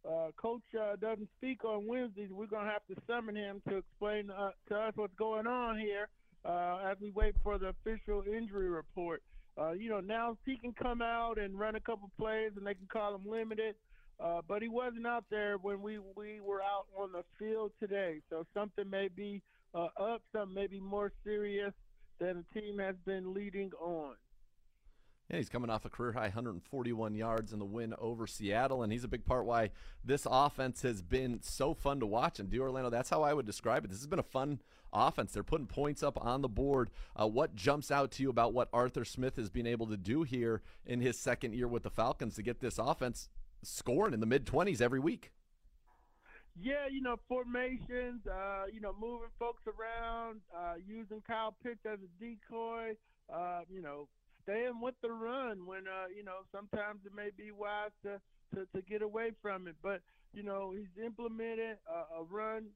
uh, coach uh, doesn't speak on Wednesdays. We're gonna have to summon him to explain uh, to us what's going on here uh, as we wait for the official injury report. Uh, you know, now he can come out and run a couple plays, and they can call him limited. Uh, but he wasn't out there when we, we were out on the field today. So something may be up, something may be more serious than the team has been leading on. Yeah, he's coming off a career high 141 yards in the win over Seattle, and he's a big part why this offense has been so fun to watch. And D. Orlando, that's how I would describe it. This has been a fun offense. They're putting points up on the board. Uh, what jumps out to you about what Arthur Smith has been able to do here in his second year with the Falcons to get this offense scoring in the mid 20s every week? Yeah, you know, formations, uh, you know, moving folks around, uh, using Kyle Pitts as a decoy, uh, you know, staying with the run when, uh, you know, sometimes it may be wise to to, to get away from it. But you know, he's implemented a, a run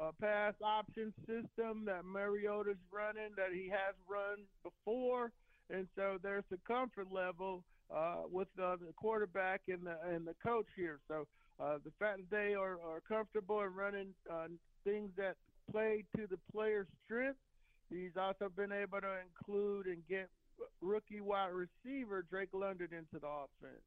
uh, pass option system that Mariota's running that he has run before, and so there's a comfort level uh, with the quarterback and the and the coach here. So uh, the fact that they are, are comfortable in running uh, things that play to the player's strength, he's also been able to include and get rookie wide receiver Drake London into the offense.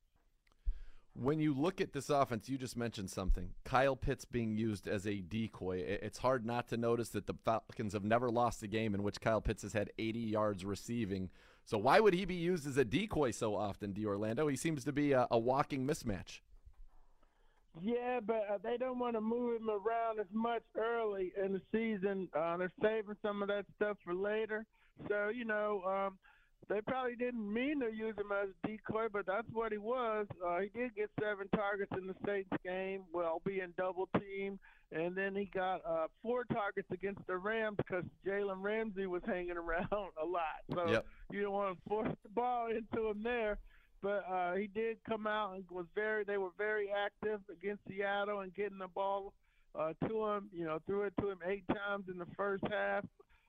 When you look at this offense, you just mentioned something. Kyle Pitts being used as a decoy. It's hard not to notice that the Falcons have never lost a game in which Kyle Pitts has had 80 yards receiving. So why would he be used as a decoy so often, D'Orlando? He seems to be a, a walking mismatch. Yeah, but uh, they don't want to move him around as much early in the season. Uh, they're saving some of that stuff for later. So you know, um, they probably didn't mean to use him as a decoy, but that's what he was. Uh, he did get seven targets in the Saints game, well, being double teamed, and then he got uh, four targets against the Rams because Jalen Ramsey was hanging around a lot. So yep. you don't want to force the ball into him there. But uh, he did come out and was very. They were very active against Seattle and getting the ball uh, to him. You know, threw it to him eight times in the first half.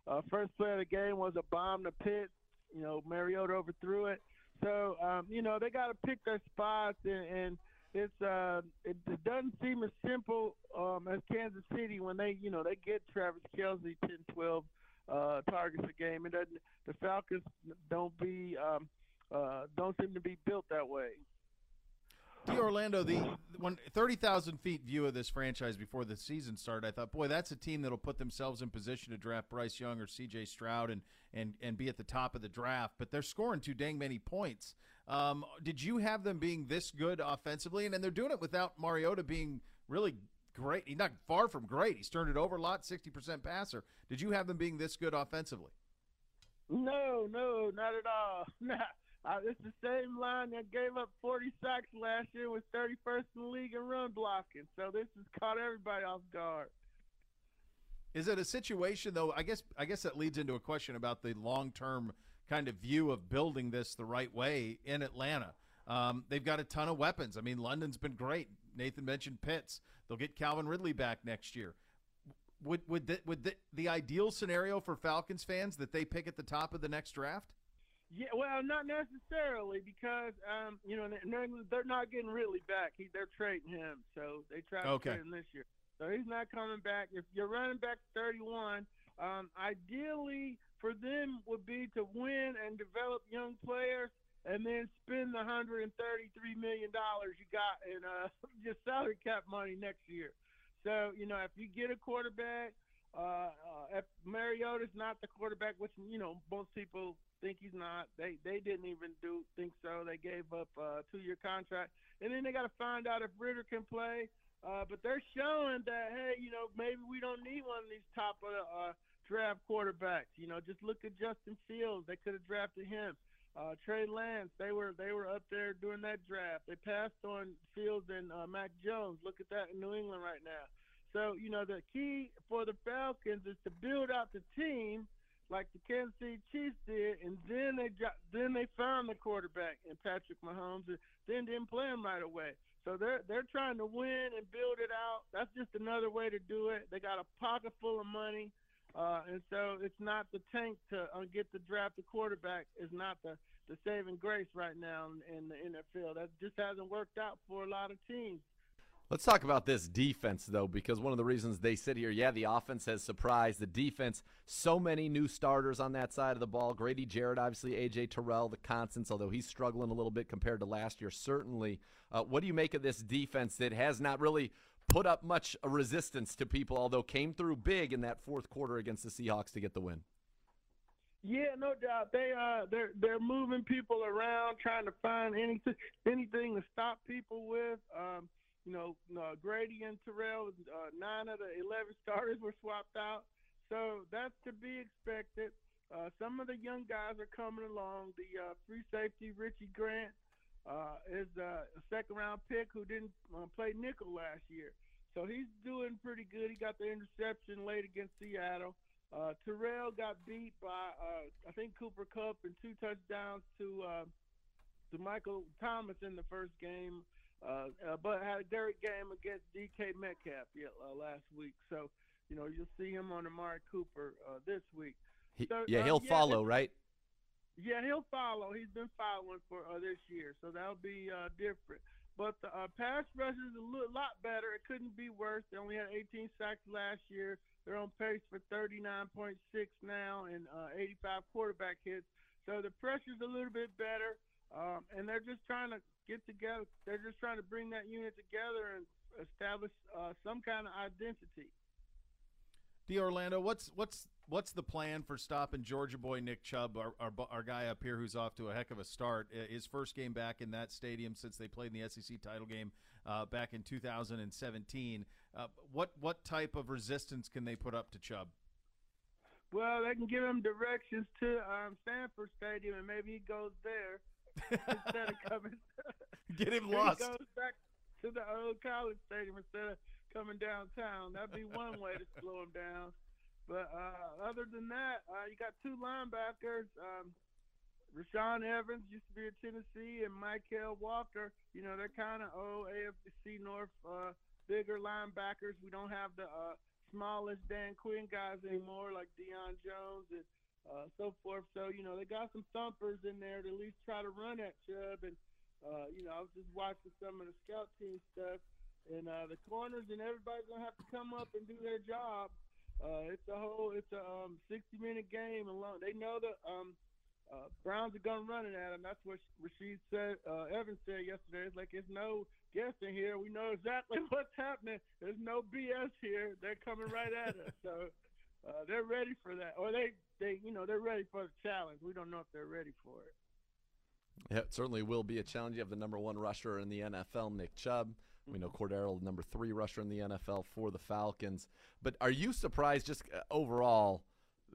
Uh, first play of the game was a bomb to Pitt you know, Mariota overthrew it. So, um, you know, they got to pick their spots, and, and it's uh, it, it doesn't seem as simple um, as Kansas City when they, you know, they get Travis Kelce 10, 12 uh, targets a game. It doesn't. The Falcons don't be um, uh, don't seem to be built that way. D'Orlando, the when thirty thousand feet view of this franchise before the season started, I thought, boy, that's a team that'll put themselves in position to draft Bryce Young or C.J. Stroud and and and be at the top of the draft. But they're scoring too dang many points. Um, did you have them being this good offensively? And then they're doing it without Mariota being really great. He's not far from great. He's turned it over a lot, sixty percent passer. Did you have them being this good offensively? No, no, not at all. Uh, it's the same line that gave up 40 sacks last year, was 31st in the league in run blocking. So this has caught everybody off guard. Is it a situation though? I guess I guess that leads into a question about the long term kind of view of building this the right way in Atlanta. Um, they've got a ton of weapons. I mean, London's been great. Nathan mentioned Pitts. They'll get Calvin Ridley back next year. Would would the, would the, the ideal scenario for Falcons fans that they pick at the top of the next draft? Yeah, well, not necessarily because um, you know they're, they're not getting Ridley back. He, they're trading him, so they tried to trade him this year. So he's not coming back. If you're running back 31, um, ideally for them would be to win and develop young players, and then spend the 133 million dollars you got in uh, just salary cap money next year. So you know if you get a quarterback. Uh, uh, if Mariota's not the quarterback, which you know most people think he's not. They they didn't even do think so. They gave up a two year contract, and then they got to find out if Ridder can play. Uh, but they're showing that hey, you know, maybe we don't need one of these top of uh, draft quarterbacks. You know, just look at Justin Fields. They could have drafted him. Uh, Trey Lance, they were they were up there doing that draft. They passed on Fields and uh, Mac Jones. Look at that in New England right now. So you know the key for the Falcons is to build out the team like the Kansas City Chiefs did, and then they got, then they found the quarterback in Patrick Mahomes, and then didn't play him right away. So they're they're trying to win and build it out. That's just another way to do it. They got a pocket full of money, uh, and so it's not the tank to uh, get the draft the quarterback is not the the saving grace right now in, in the NFL. That just hasn't worked out for a lot of teams. Let's talk about this defense, though, because one of the reasons they sit here, yeah, the offense has surprised. The defense, so many new starters on that side of the ball. Grady Jarrett, obviously, A.J. Terrell, the constants, although he's struggling a little bit compared to last year, certainly. Uh, what do you make of this defense that has not really put up much resistance to people, although came through big in that fourth quarter against the Seahawks to get the win? Yeah, no doubt. They uh they're they're moving people around, trying to find anything anything to stop people with. Um, you know, uh, Grady and Terrell, uh, nine of the 11 starters were swapped out. So that's to be expected. Uh, some of the young guys are coming along. The uh, free safety, Richie Grant, uh, is uh, a second round pick who didn't uh, play nickel last year. So he's doing pretty good. He got the interception late against Seattle. Uh, Terrell got beat by, I think, Cooper Kupp and two touchdowns to to Michael Thomas in the first game Uh, uh, but had a great game against DK Metcalf yeah, uh, last week. So, you know, you'll see him on Amari Cooper uh, this week. He, So, yeah, uh, he'll yeah, follow, right? Yeah, he'll follow. He's been following for uh, this year, so that'll be uh, different. But the uh, pass rush is a lot better. It couldn't be worse. They only had 18 sacks last year. They're on pace for 39.6 now and uh, 85 quarterback hits. So the pressure's a little bit better, um, and they're just trying to get together. They're just trying to bring that unit together and establish uh, some kind of identity. D. Orlando, what's what's what's the plan for stopping Georgia boy Nick Chubb, our, our our guy up here who's off to a heck of a start? His first game back in that stadium since they played in the SEC title game uh, back in 2017. Uh, what what type of resistance can they put up to Chubb? Well, they can give him directions to um, Sanford Stadium, and maybe he goes there instead of coming. Get him lost. He goes back to the old college stadium instead of coming downtown. That'd be one way to slow him down. But uh, other than that, uh, you got two linebackers. Um, Rashaan Evans used to be at Tennessee, and Michael Walker. You know, they're kind of old AFC North uh, bigger linebackers. We don't have the uh, smallest Dan Quinn guys anymore, like Deion Jones and uh, so forth. So you know, they got some thumpers in there to at least try to run at Chubb. And uh, you know, I was just watching some of the scout team stuff, and uh, the corners and everybody's gonna have to come up and do their job. Uh, it's a whole, it's a um, 60 minute game alone. They know that um, uh, Browns are gonna run it at them. That's what Rasheed said. Uh, Evans said yesterday. It's like it's no guessing here. We know exactly what's happening. There's no BS here. They're coming right at us. So uh, they're ready for that, or they, they, you know, they're ready for the challenge. We don't know if they're ready for it. Yeah, it certainly will be a challenge. You have the number one rusher in the NFL, Nick Chubb. We know Cordarrelle, the number three rusher in the NFL for the Falcons. But are you surprised, just uh, overall,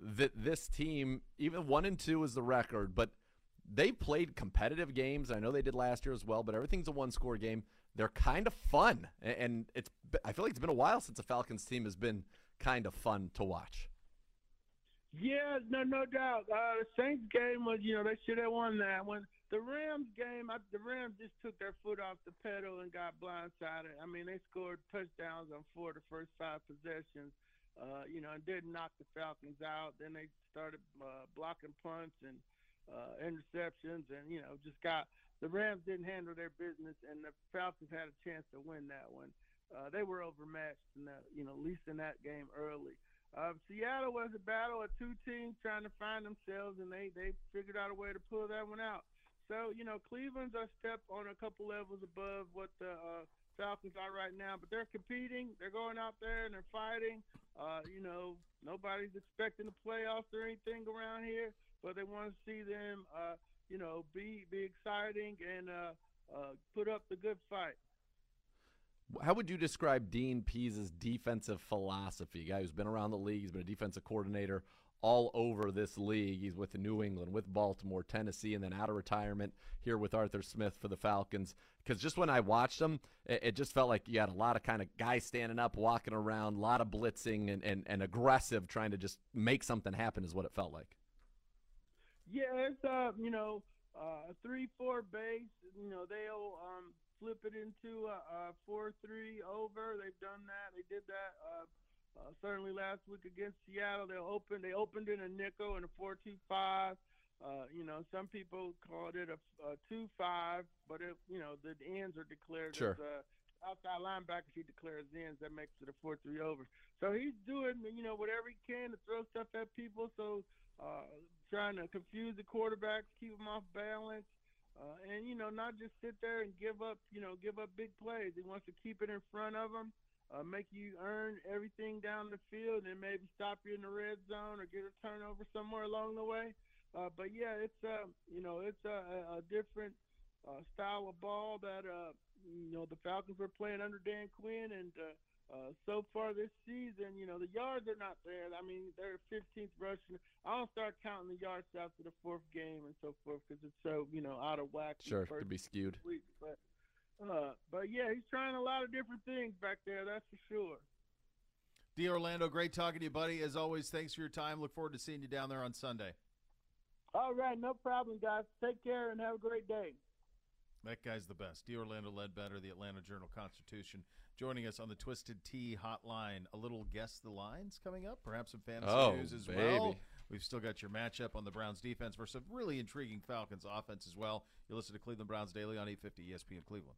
that this team, even one and two is the record, but they played competitive games. I know they did last year as well, but everything's a one-score game. They're kind of fun, and it's. I feel like it's been a while since the Falcons team has been kind of fun to watch. Yeah, no, no doubt. Uh, the Saints game was, you know, they should have won that one. The Rams game, I, the Rams just took their foot off the pedal and got blindsided. I mean, they scored touchdowns on four of the first five possessions, uh, you know, and didn't knock the Falcons out. Then they started uh, blocking punts and uh, interceptions, and you know, just got the Rams didn't handle their business, and the Falcons had a chance to win that one. They were overmatched in that, you know, at least in that game early. Uh, Seattle was a battle of two teams trying to find themselves, and they they figured out a way to pull that one out. So you know, Cleveland's a step on a couple levels above what the uh, Falcons are right now, but they're competing. They're going out there and they're fighting. Uh, you know, nobody's expecting the playoffs or anything around here, but they want to see them, uh, you know, be be exciting and uh, uh, put up the good fight. How would you describe Dean Pees's defensive philosophy? Guy who's been around the league, he's been a defensive coordinator all over this league. He's with New England, with Baltimore, Tennessee, and then out of retirement here with Arthur Smith for the Falcons. Because just when I watched him, it, it just felt like you had a lot of kind of guys standing up, walking around, a lot of blitzing and, and, and aggressive, trying to just make something happen, is what it felt like. Yeah, it's uh, you know, uh, three four base. You know, they'll um flip it into a, a four three over. They've done that. They did that uh, uh, certainly last week against Seattle. They opened they opened in a nickel and a four two five. Uh, you know, some people called it a, a two five, but it, you know the ends are declared Sure. as uh, outside linebackers. He declares ends. That makes it a four three over. So he's doing you know whatever he can to throw stuff at people. So uh, trying to confuse the quarterbacks, keep them off balance, uh, and you know not just sit there and give up you know give up big plays. He wants to keep it in front of them. Uh, make you earn everything down the field, and maybe stop you in the red zone or get a turnover somewhere along the way. Uh, but yeah, it's uh, you know it's a, a- a different uh, style of ball that uh, you know the Falcons were playing under Dan Quinn, and uh, uh, so far this season, you know the yards are not there. I mean, they're 15th rushing. I don't start counting the yards after the fourth game and so forth because it's so you know out of whack. Sure, first could be skewed. week. But uh, but yeah, he's trying a lot of different things back there. That's for sure. D. Orlando, great talking to you, buddy. As always, thanks for your time. Look forward to seeing you down there on Sunday. All right, no problem, guys. Take care and have a great day. That guy's the best. D. Orlando Ledbetter, the Atlanta Journal Constitution, joining us on the Twisted Tea hotline. A little guess the lines coming up, perhaps some fantasy Oh, news as baby. well. We've still got your matchup on the Browns defense versus a really intriguing Falcons offense as well. You listen to Cleveland Browns Daily on 850 ESPN Cleveland.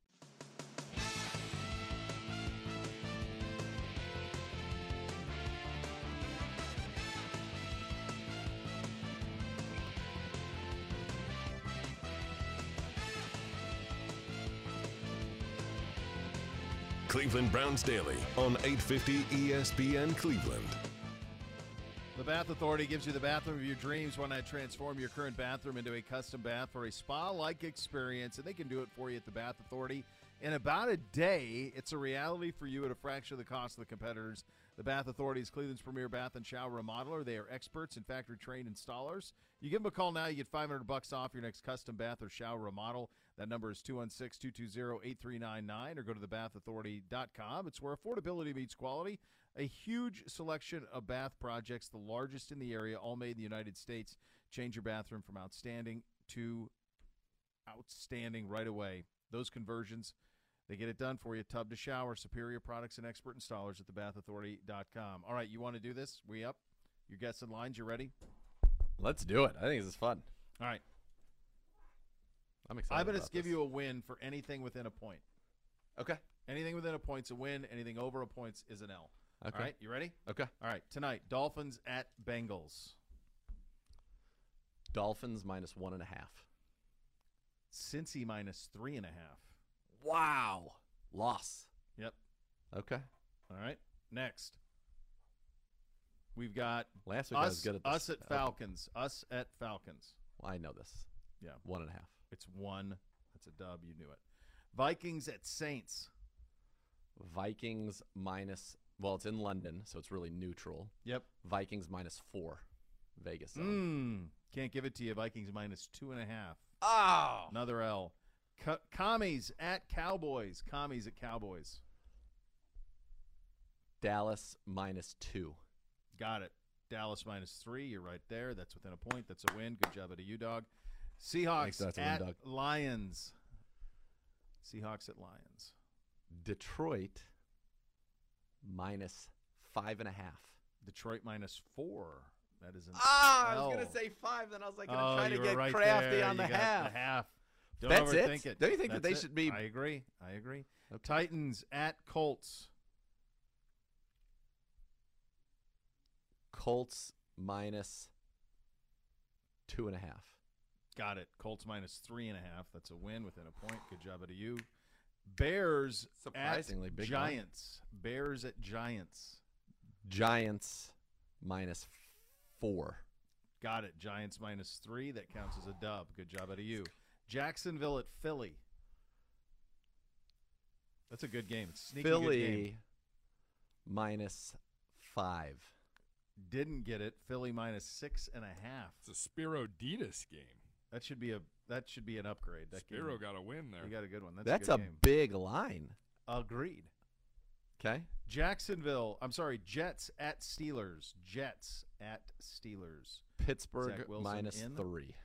Cleveland Browns Daily on 850 ESPN Cleveland. The Bath Authority gives you the bathroom of your dreams. Why not transform your current bathroom into a custom bath for a spa-like experience? And they can do it for you at the Bath Authority in about a day. It's a reality for you at a fraction of the cost of the competitors. The Bath Authority is Cleveland's premier bath and shower remodeler. They are experts and factory-trained installers. You give them a call now, you get 500 bucks off your next custom bath or shower remodel. That number is 216-220-8399 or go to thebathauthority.com. It's where affordability meets quality. A huge selection of bath projects, the largest in the area, all made in the United States. Change your bathroom from outstanding to outstanding right away. Those conversions, they get it done for you. Tub to shower, superior products and expert installers at thebathauthority.com. All right, you want to do this? We up? Your guests and lines, you ready? Let's do it. I think this is fun. All right. I'm excited. I'm going to give this. you a win for anything within a point. Okay. Anything within a point's a win. Anything over a point's is an L. Okay. All right, you ready? Okay. All right, tonight, Dolphins at Bengals. Dolphins minus one and a half. Cincy minus three and a half. Wow. Loss. Yep. Okay. All right. Next, we've got Last week I us, was good at this. us at. Falcons. Us at Falcons. Well, I know this. Yeah. One and a half. It's one. That's a dub. You knew it. Vikings at Saints. Vikings minus. Well, it's in London, so it's really neutral. Yep. Vikings minus four. Vegas. Mm, can't give it to you. Vikings minus two and a half. Oh. Another L. Co- commies at Cowboys. Commies at Cowboys. Dallas minus two. Got it. Dallas minus three. You're right there. That's within a point. That's a win. Good job out of you, dog. Seahawks that's at dog. Lions. Seahawks at Lions. Detroit minus five and a half. Detroit minus four. That is an Ah, I L. was gonna say five, then I was like gonna oh, try to get right crafty there. on the You got half. The half. Don't That's it? overthink it. Don't you think that they it. should be- I agree. I agree. Titans at Colts. Colts minus two and a half. Got it. Colts minus three and a half. That's a win within a point. Good job out of you. Bears Surprisingly at big line. Giants. Bears at Giants. Giants minus four. Got it. Giants minus three. That counts as a dub. Good job out of you. Jacksonville at Philly. That's a good game. It's a sneaky good game. Philly minus five. Didn't get it. Philly minus six and a half. It's a Spiro Ditas game. That should be a that should be an upgrade. That game- Spiro got a win there. You got a good one. That's, That's a, a, game. big line. Agreed. Okay. Jacksonville. I'm sorry. Jets at Steelers. Jets at Steelers. Pittsburgh minus in. three.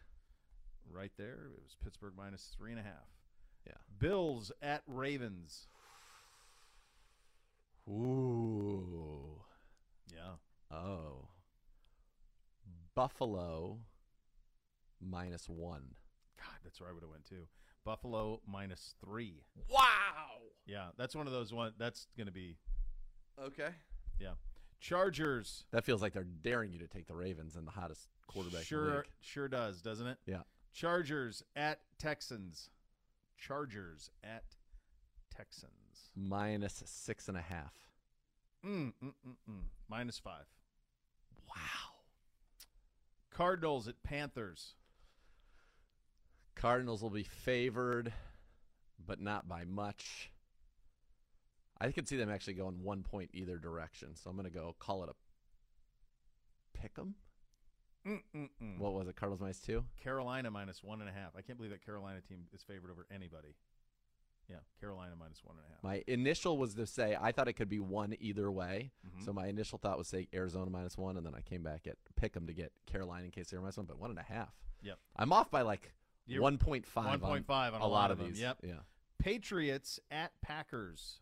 Right there. It was Pittsburgh minus three and a half. Yeah. Bills at Ravens. Ooh. Yeah. Oh. Buffalo minus one. God, that's where I would have went too. Buffalo minus three. Wow. Yeah, that's one of those one. That's going to be Okay. yeah. Chargers. That feels like they're daring you to take the Ravens and the hottest quarterback. in the Sure, sure does, doesn't it? Yeah. Chargers at Texans. Chargers at Texans. Minus six and a half. Mm, mm, mm, mm. Minus five. Wow. Cardinals at Panthers. Cardinals will be favored, but not by much. I could see them actually going one point either direction. So I'm going to go call it a pick 'em. Mm-mm-mm. What was it? Cardinals minus two? Carolina minus one and a half. I can't believe that Carolina team is favored over anybody. Yeah, Carolina minus one and a half. My initial was to say I thought it could be one either way. Mhm. So my initial thought was say Arizona minus one, and then I came back at pick 'em to get Carolina in case they were minus one, but one and a half. Yep. I'm off by like You're- 1.5 on 1.5 on a lot of them, these. Yep. Yeah. Patriots at Packers.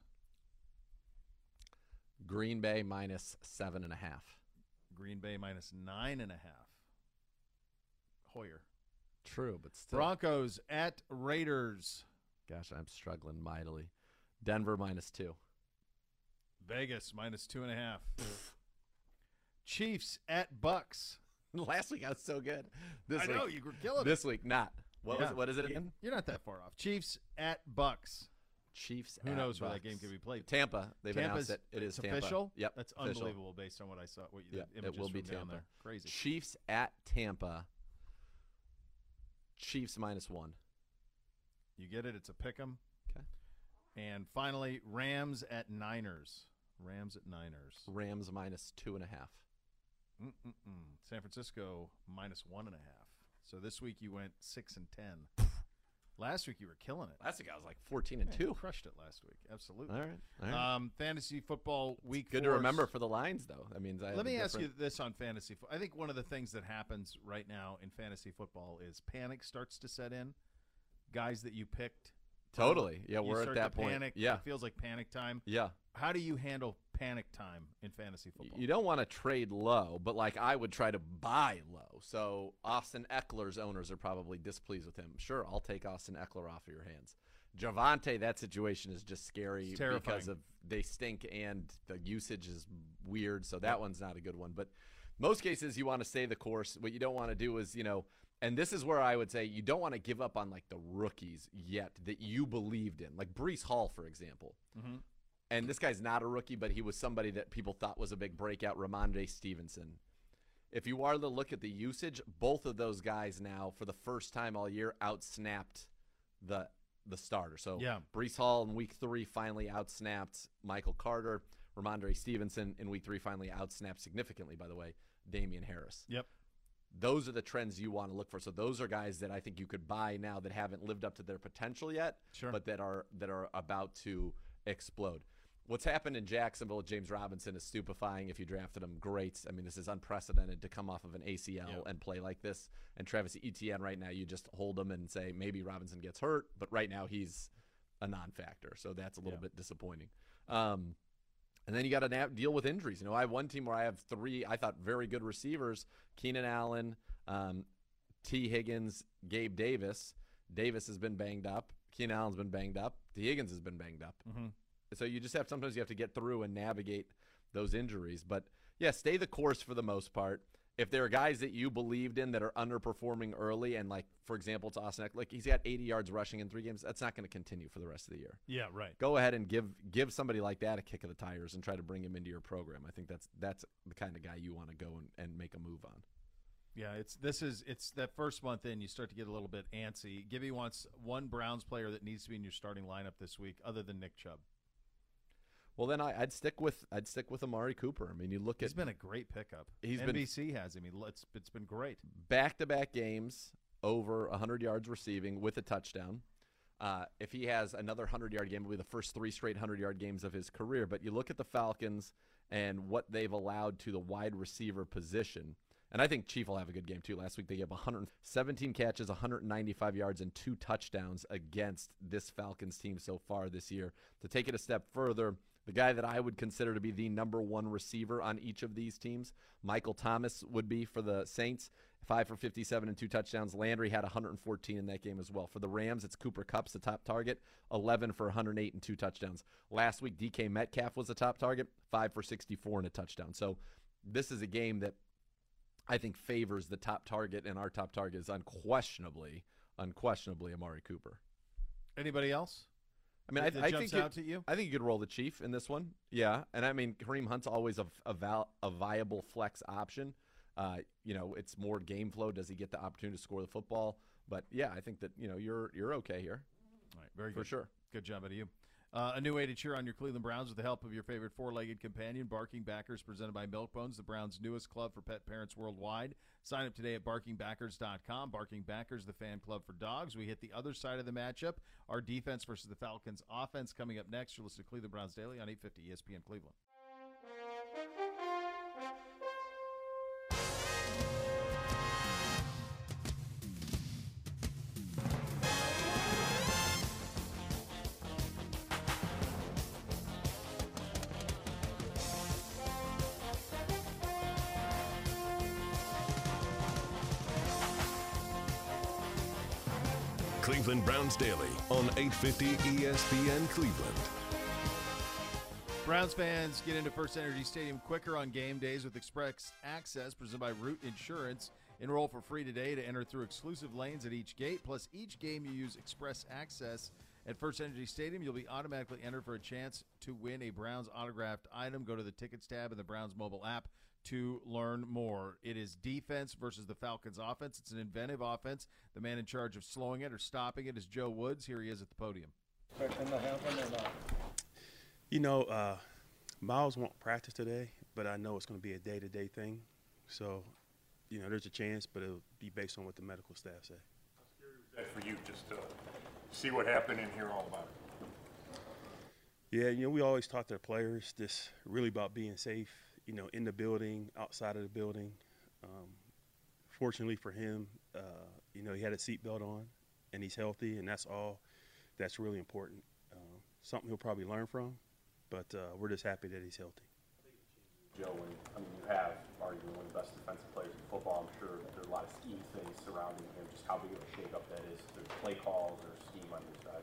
Green Bay minus seven and a half. Green Bay minus nine and a half. Hoyer. True, but still. Broncos at Raiders. Gosh, I'm struggling mightily. Denver minus two. Vegas minus two and a half. Chiefs at Bucks. Last week I was so good. This I week, know, you were killing This it. week, not. What was Yeah. it? What is it again? You're not that far off. Chiefs at Bucks. Chiefs. Who at knows where that game could be played? Tampa. They've Tampa's- announced it. It is Tampa. official. Yep. that's official. unbelievable based on what I saw. What you, Yeah, the it will be from down Tampa. there. Crazy. Chiefs at Tampa. Chiefs minus one. You get it. It's a pick 'em. Okay. And finally, Rams at Niners. Rams at Niners. Rams minus two and a half. Mm-mm-mm. San Francisco minus one and a half. So this week you went six and ten. last week you were killing it. Last week I was like 14 and two. crushed it last week. Absolutely. All right. All right. Um, fantasy football week. Good to remember for the lines, though. That means I. Let me ask you this on fantasy. I think one of the things that happens right now in fantasy football is panic starts to set in. Guys that you picked. Totally. Yeah, we're at that to point. Panic. Yeah. It feels like panic time. Yeah. How do you handle panic time in fantasy football? You don't want to trade low, but like I would try to buy low. So Austin Ekeler's owners are probably displeased with him. Sure, I'll take Austin Ekeler off of your hands. Javonte, that situation is just scary because of they stink and the usage is weird. So that one's not a good one. But most cases you want to stay the course. What you don't want to do is, you know, and this is where I would say you don't want to give up on like the rookies yet that you believed in. Like Breece Hall, for example. Mhm. And this guy's not a rookie, but he was somebody that people thought was a big breakout, Rhamondre Stevenson. If you are to look at the usage, both of those guys now, for the first time all year, outsnapped the the starter. So Yeah. Breece Hall in week three finally outsnapped Michael Carter. Rhamondre Stevenson in week three finally outsnapped significantly, by the way, Damien Harris. Yep. Those are the trends you want to look for. So those are guys that I think you could buy now that haven't lived up to their potential yet, Sure. but that are that are about to explode. What's happened in Jacksonville with James Robinson is stupefying. If you drafted him, great. I mean, this is unprecedented to come off of an ACL Yep. and play like this. And Travis Etienne, right now, you just hold him and say maybe Robinson gets hurt, but right now he's a non-factor, so that's a little Yeah. bit disappointing. Um, and then you got to deal with injuries. You know, I have one team where I have three, I thought very good receivers: Keenan Allen, um, Tee Higgins, Gabe Davis. Davis has been banged up. Keenan Allen's been banged up. Tee Higgins has been banged up. Mhm. So you just have sometimes you have to get through and navigate those injuries. But yeah, stay the course for the most part. If there are guys that you believed in that are underperforming early, and like for example, it's Austin, Ekeler, like he's got 80 yards rushing in three games, that's not going to continue for the rest of the year. Yeah, right. Go ahead and give give somebody like that a kick of the tires and try to bring him into your program. I think that's that's the kind of guy you want to go and, and make a move on. Yeah, it's this is it's that first month in you start to get a little bit antsy. Gibby wants one Browns player that needs to be in your starting lineup this week, other than Nick Chubb. Well, then I, I'd stick with I'd stick with Amari Cooper. I mean, you look He's at been a great pickup. He's been- NBC has him. He, it's it's been great. back to back games over 100 yards receiving with a touchdown. Uh, if he has another 100 yard game, it'll be the first three straight 100 yard games of his career. But you look at the Falcons and what they've allowed to the wide receiver position. And I think Chief will have a good game too. Last week they gave 117 catches, 195 yards, and two touchdowns against this Falcons team so far this year. To take it a step further, the guy that I would consider to be the number one receiver on each of these teams, Michael Thomas would be for the Saints, five for 57 and two touchdowns. Landry had 114 in that game as well. For the Rams, it's Cooper Kupp's the top target, 11 for 108 and two touchdowns. Last week, DK Metcalf was the top target, five for 64 and a touchdown. So this is a game that I think favors the top target, and our top target is unquestionably, unquestionably Amari Cooper. Anybody else? I mean, I, That I think you- out to you? I think you could roll the Chief in this one. Yeah, and I mean Kareem Hunt's always a, a, val, a viable flex option. Uh, you know, it's more game flow. Does he get the opportunity to score the football? But yeah, I think that you know you're you're okay here. All right, very good. For good. sure. Good job out of you. Uh, a new way to cheer on your Cleveland Browns with the help of your favorite four-legged companion, Barking Backers, presented by Milkbones, the Browns' newest club for pet parents worldwide. Sign up today at barkingbackers.com. Barking Backers, the fan club for dogs. We hit the other side of the matchup. Our defense versus the Falcons' offense coming up next. You're listening to Cleveland Browns Daily on 850 ESPN Cleveland. Cleveland Browns Daily on 850 ESPN Cleveland. Browns fans get into FirstEnergy Stadium quicker on game days with Express Access presented by Root Insurance. Enroll for free today to enter through exclusive lanes at each gate. Plus, each game you use Express Access at FirstEnergy Stadium, you'll be automatically entered for a chance to win a Browns autographed item. Go to the tickets tab in the Browns mobile app to learn more. It is defense versus the Falcons offense. It's an inventive offense. The man in charge of slowing it or stopping it is Joe Woods. Here he is at the podium. Expecting to happen or not? You know, uh, Myles won't practice today, but I know it's going to be a day to day thing. So, you know, there's a chance, but it'll be based on what the medical staff say. How scary was that for you, just to see what happened in here all about it. Yeah, you know, we always taught their players this really about being safe, you know, in the building, outside of the building. Um, fortunately for him, uh, you know, he had a seatbelt on and he's healthy, and that's all that's really important. Uh, something he'll probably learn from, but uh, we're just happy that he's healthy. Joe, when, I mean, you have arguably one of the best defensive players in football. I'm sure there are a lot of scheme things surrounding him. Just how big of a shakeup that is. There's play calls or scheme on your side.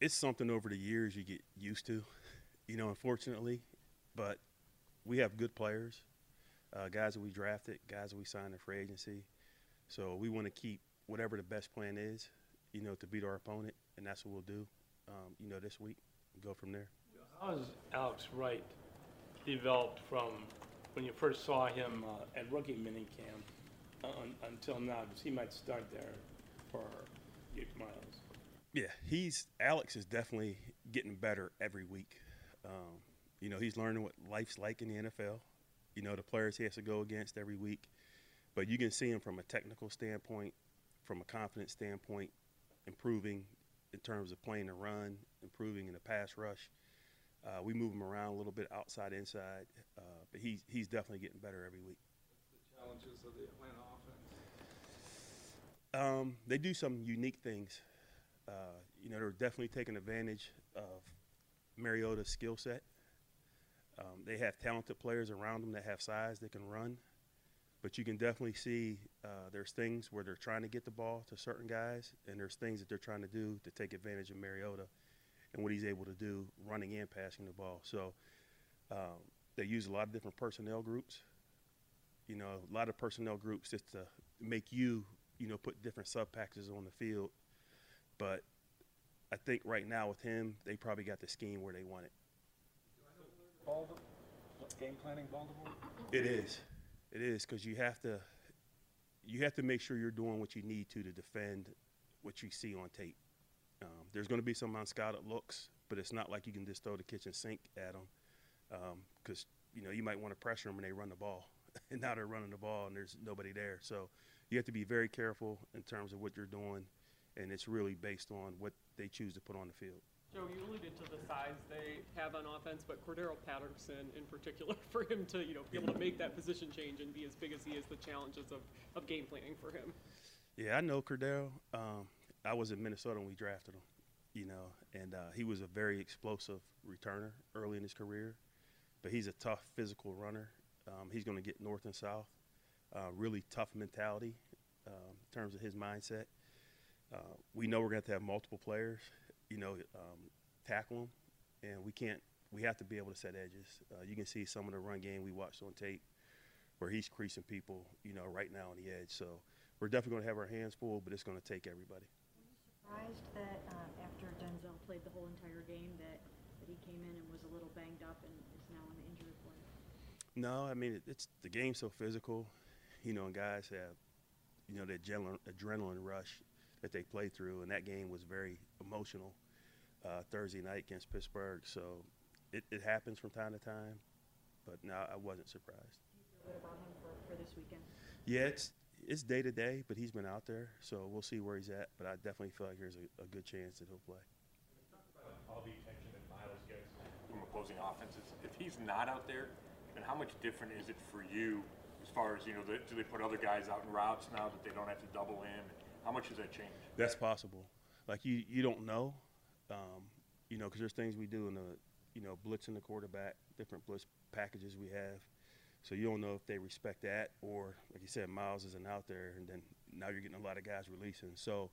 It's something over the years you get used to, you know, unfortunately, but we have good players, uh, guys that we drafted, guys that we signed in free agency. So we want to keep whatever the best plan is, you know, to beat our opponent, and that's what we'll do, um, you know, this week. Go from there. How has Alex Wright developed from when you first saw him uh, at rookie minicamp uh, un- until now? Because he might start there for Myles. Yeah, he's Alex is definitely getting better every week. Um, you know, he's learning what life's like in the NFL. You know, the players he has to go against every week, but you can see him from a technical standpoint, from a confidence standpoint, improving in terms of playing the run, improving in the pass rush. Uh, we move him around a little bit outside, inside, uh, but he's he's definitely getting better every week. The challenges of the Atlanta offense. Um, they do some unique things. Uh, you know, they're definitely taking advantage of Mariota's skill set. Um, they have talented players around them that have size that can run, but you can definitely see uh, there's things where they're trying to get the ball to certain guys, and there's things that they're trying to do to take advantage of Mariota and what he's able to do running and passing the ball. So um, they use a lot of different personnel groups. You know, a lot of personnel groups just to make you, you know, put different sub packages on the field. But I think right now with him, they probably got the scheme where they want it. Baltimore, game planning Baltimore? It is. It is because you have to you have to make sure you're doing what you need to to defend what you see on tape. Um, there's going to be some unscouted looks, but it's not like you can just throw the kitchen sink at them because you know you might want to pressure them when they run the ball, and now they're running the ball and there's nobody there. So you have to be very careful in terms of what you're doing, and it's really based on what they choose to put on the field. Joe, you alluded to the size they have on offense, but Cordarrelle Patterson in particular, for him to you know be able to make that position change and be as big as he is, the challenges of, of game planning for him. Yeah, I know Cordero. Um, I was in Minnesota when we drafted him, you know, and uh, he was a very explosive returner early in his career, but he's a tough physical runner. Um, he's going to get north and south. Uh, really tough mentality um, in terms of his mindset. Uh, we know we're going to have multiple players, you know, um, tackle him, and we can't. We have to be able to set edges. Uh, you can see some of the run game we watched on tape, where he's creasing people, you know, right now on the edge. So we're definitely going to have our hands full, but it's going to take everybody. Surprised that um, after Denzel played the whole entire game that, that he came in and was a little banged up and is now on the injury report. No, I mean it, it's the game's so physical, you know, and guys have, you know, the adrenaline, adrenaline rush that they played through, and that game was very emotional uh, Thursday night against Pittsburgh. So it, it happens from time to time, but no, I wasn't surprised. Do you feel good about him for, for this weekend? Yeah, it's it's day to day, but he's been out there, so we'll see where he's at. But I definitely feel like there's a, a good chance that he'll play. All the attention that Myles gets from opposing offenses. If he's not out there, then how much different is it for you as far as, you know, the, do they put other guys out in routes now that they don't have to double in? How much does that change? That's possible. Like you, you don't know, um, you know, because there's things we do in the, you know, blitzing the quarterback, different blitz packages we have. So you don't know if they respect that, or like you said, Myles isn't out there, and then now you're getting a lot of guys releasing. So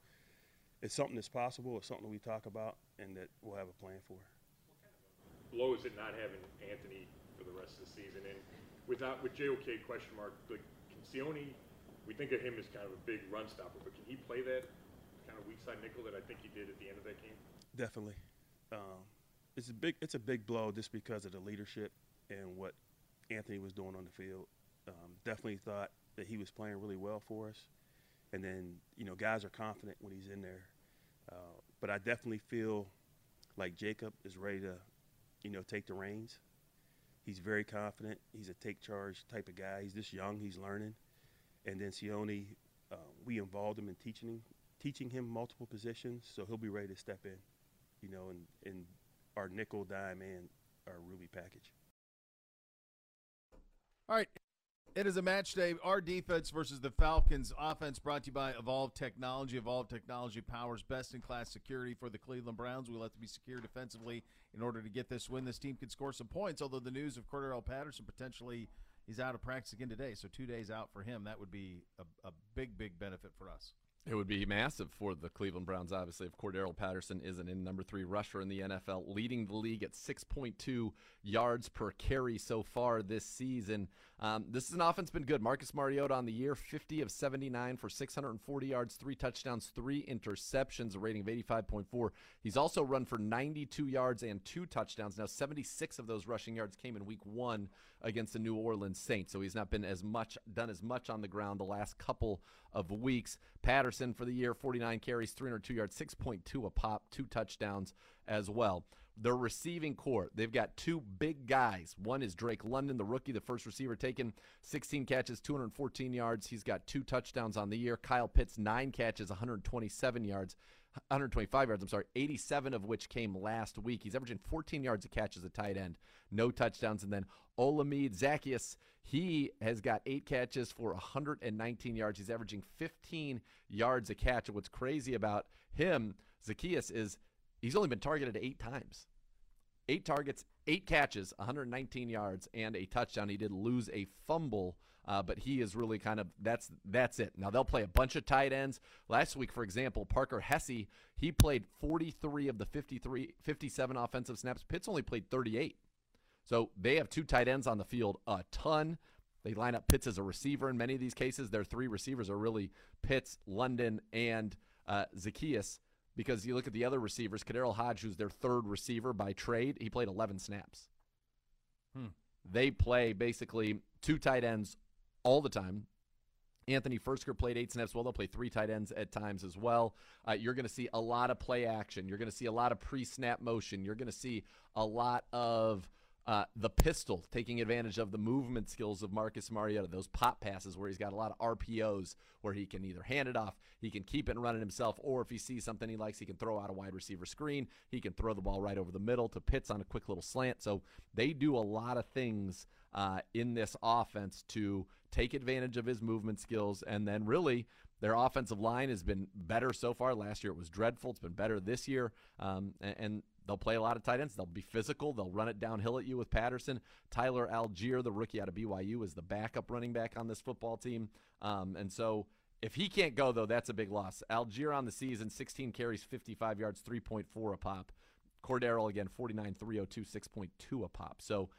it's something that's possible. It's something we talk about and that we'll have a plan for. Blow is it not having Anthony for the rest of the season? And without with JOK question mark, like can Sione, we think of him as kind of a big run stopper, but can he play that kind of weak side nickel that I think he did at the end of that game? Definitely. Um, it's a big it's a big blow just because of the leadership and what Anthony was doing on the field. Um, definitely thought that he was playing really well for us. And then, you know, guys are confident when he's in there. Uh, but I definitely feel like Jacob is ready to, you know, take the reins. He's very confident. He's a take charge type of guy. He's this young. He's learning. And then Sione, uh, we involved him in teaching him, teaching him multiple positions, so he'll be ready to step in, you know, in, in our nickel, dime, and our Ruby package. All right. It is a match day. Our defense versus the Falcons offense brought to you by Evolve Technology. Evolve Technology powers best in class security for the Cleveland Browns. We have to be secure defensively in order to get this win. This team could score some points, although the news of Cordarrelle Patterson potentially is out of practice again today. So two days out for him. That would be a, a big, big benefit for us. It would be massive for the Cleveland Browns, obviously, if Cordarrelle Patterson isn't in number three rusher in the NFL, leading the league at 6.2 yards per carry so far this season. Um, this is an offense been good. Marcus Mariota on the year, 50 of 79 for 640 yards, three touchdowns, three interceptions, a rating of 85.4. He's also run for 92 yards and two touchdowns. Now, 76 of those rushing yards came in week one against the New Orleans Saints, so he's not been as much done as much on the ground the last couple of weeks. Patterson for the year, 49 carries, 302 yards, 6.2 a pop, two touchdowns as well. Their receiving core, they've got two big guys. One is Drake London, the rookie, the first receiver taken, 16 catches, 214 yards. He's got two touchdowns on the year. Kyle Pitts, nine catches, 127 yards. 125 yards, I'm sorry, 87 of which came last week. He's averaging 14 yards a catch as a tight end, no touchdowns. And then Olamide Zaccheaus, he has got eight catches for 119 yards. He's averaging 15 yards a catch. And what's crazy about him, Zaccheaus, is he's only been targeted eight times. Eight targets, eight catches, 119 yards, and a touchdown. He did lose a fumble uh, but he is really kind of that's that's it. Now they'll play a bunch of tight ends. Last week, for example, Parker Hesse he played 43 of the 53 57 offensive snaps. Pitts only played 38. So they have two tight ends on the field a ton. They line up Pitts as a receiver in many of these cases. Their three receivers are really Pitts, London, and uh, Zaccheaus. Because you look at the other receivers, KhaDarel Hodge, who's their third receiver by trade, he played 11 snaps. Hmm. They play basically two tight ends all the time. Anthony Firkser played eight snaps. Well, they'll play three tight ends at times as well. Uh, you're going to see a lot of play action. You're going to see a lot of pre-snap motion. You're going to see a lot of uh, the pistol, taking advantage of the movement skills of Marcus Mariota, those pop passes where he's got a lot of RPOs where he can either hand it off, he can keep it and run it himself, or if he sees something he likes, he can throw out a wide receiver screen. He can throw the ball right over the middle to Pitts on a quick little slant. So they do a lot of things uh, in this offense to take advantage of his movement skills. And then really, their offensive line has been better so far. Last year it was dreadful. It's been better this year. Um, and, and They'll play a lot of tight ends. They'll be physical. They'll run it downhill at you with Patterson. Tyler Allgeier, the rookie out of BYU, is the backup running back on this football team. Um, and so if he can't go, though, that's a big loss. Algier on the season, 16 carries, 55 yards, 3.4 a pop. Cordarrelle, again, 49, 302, 6.2 a pop. So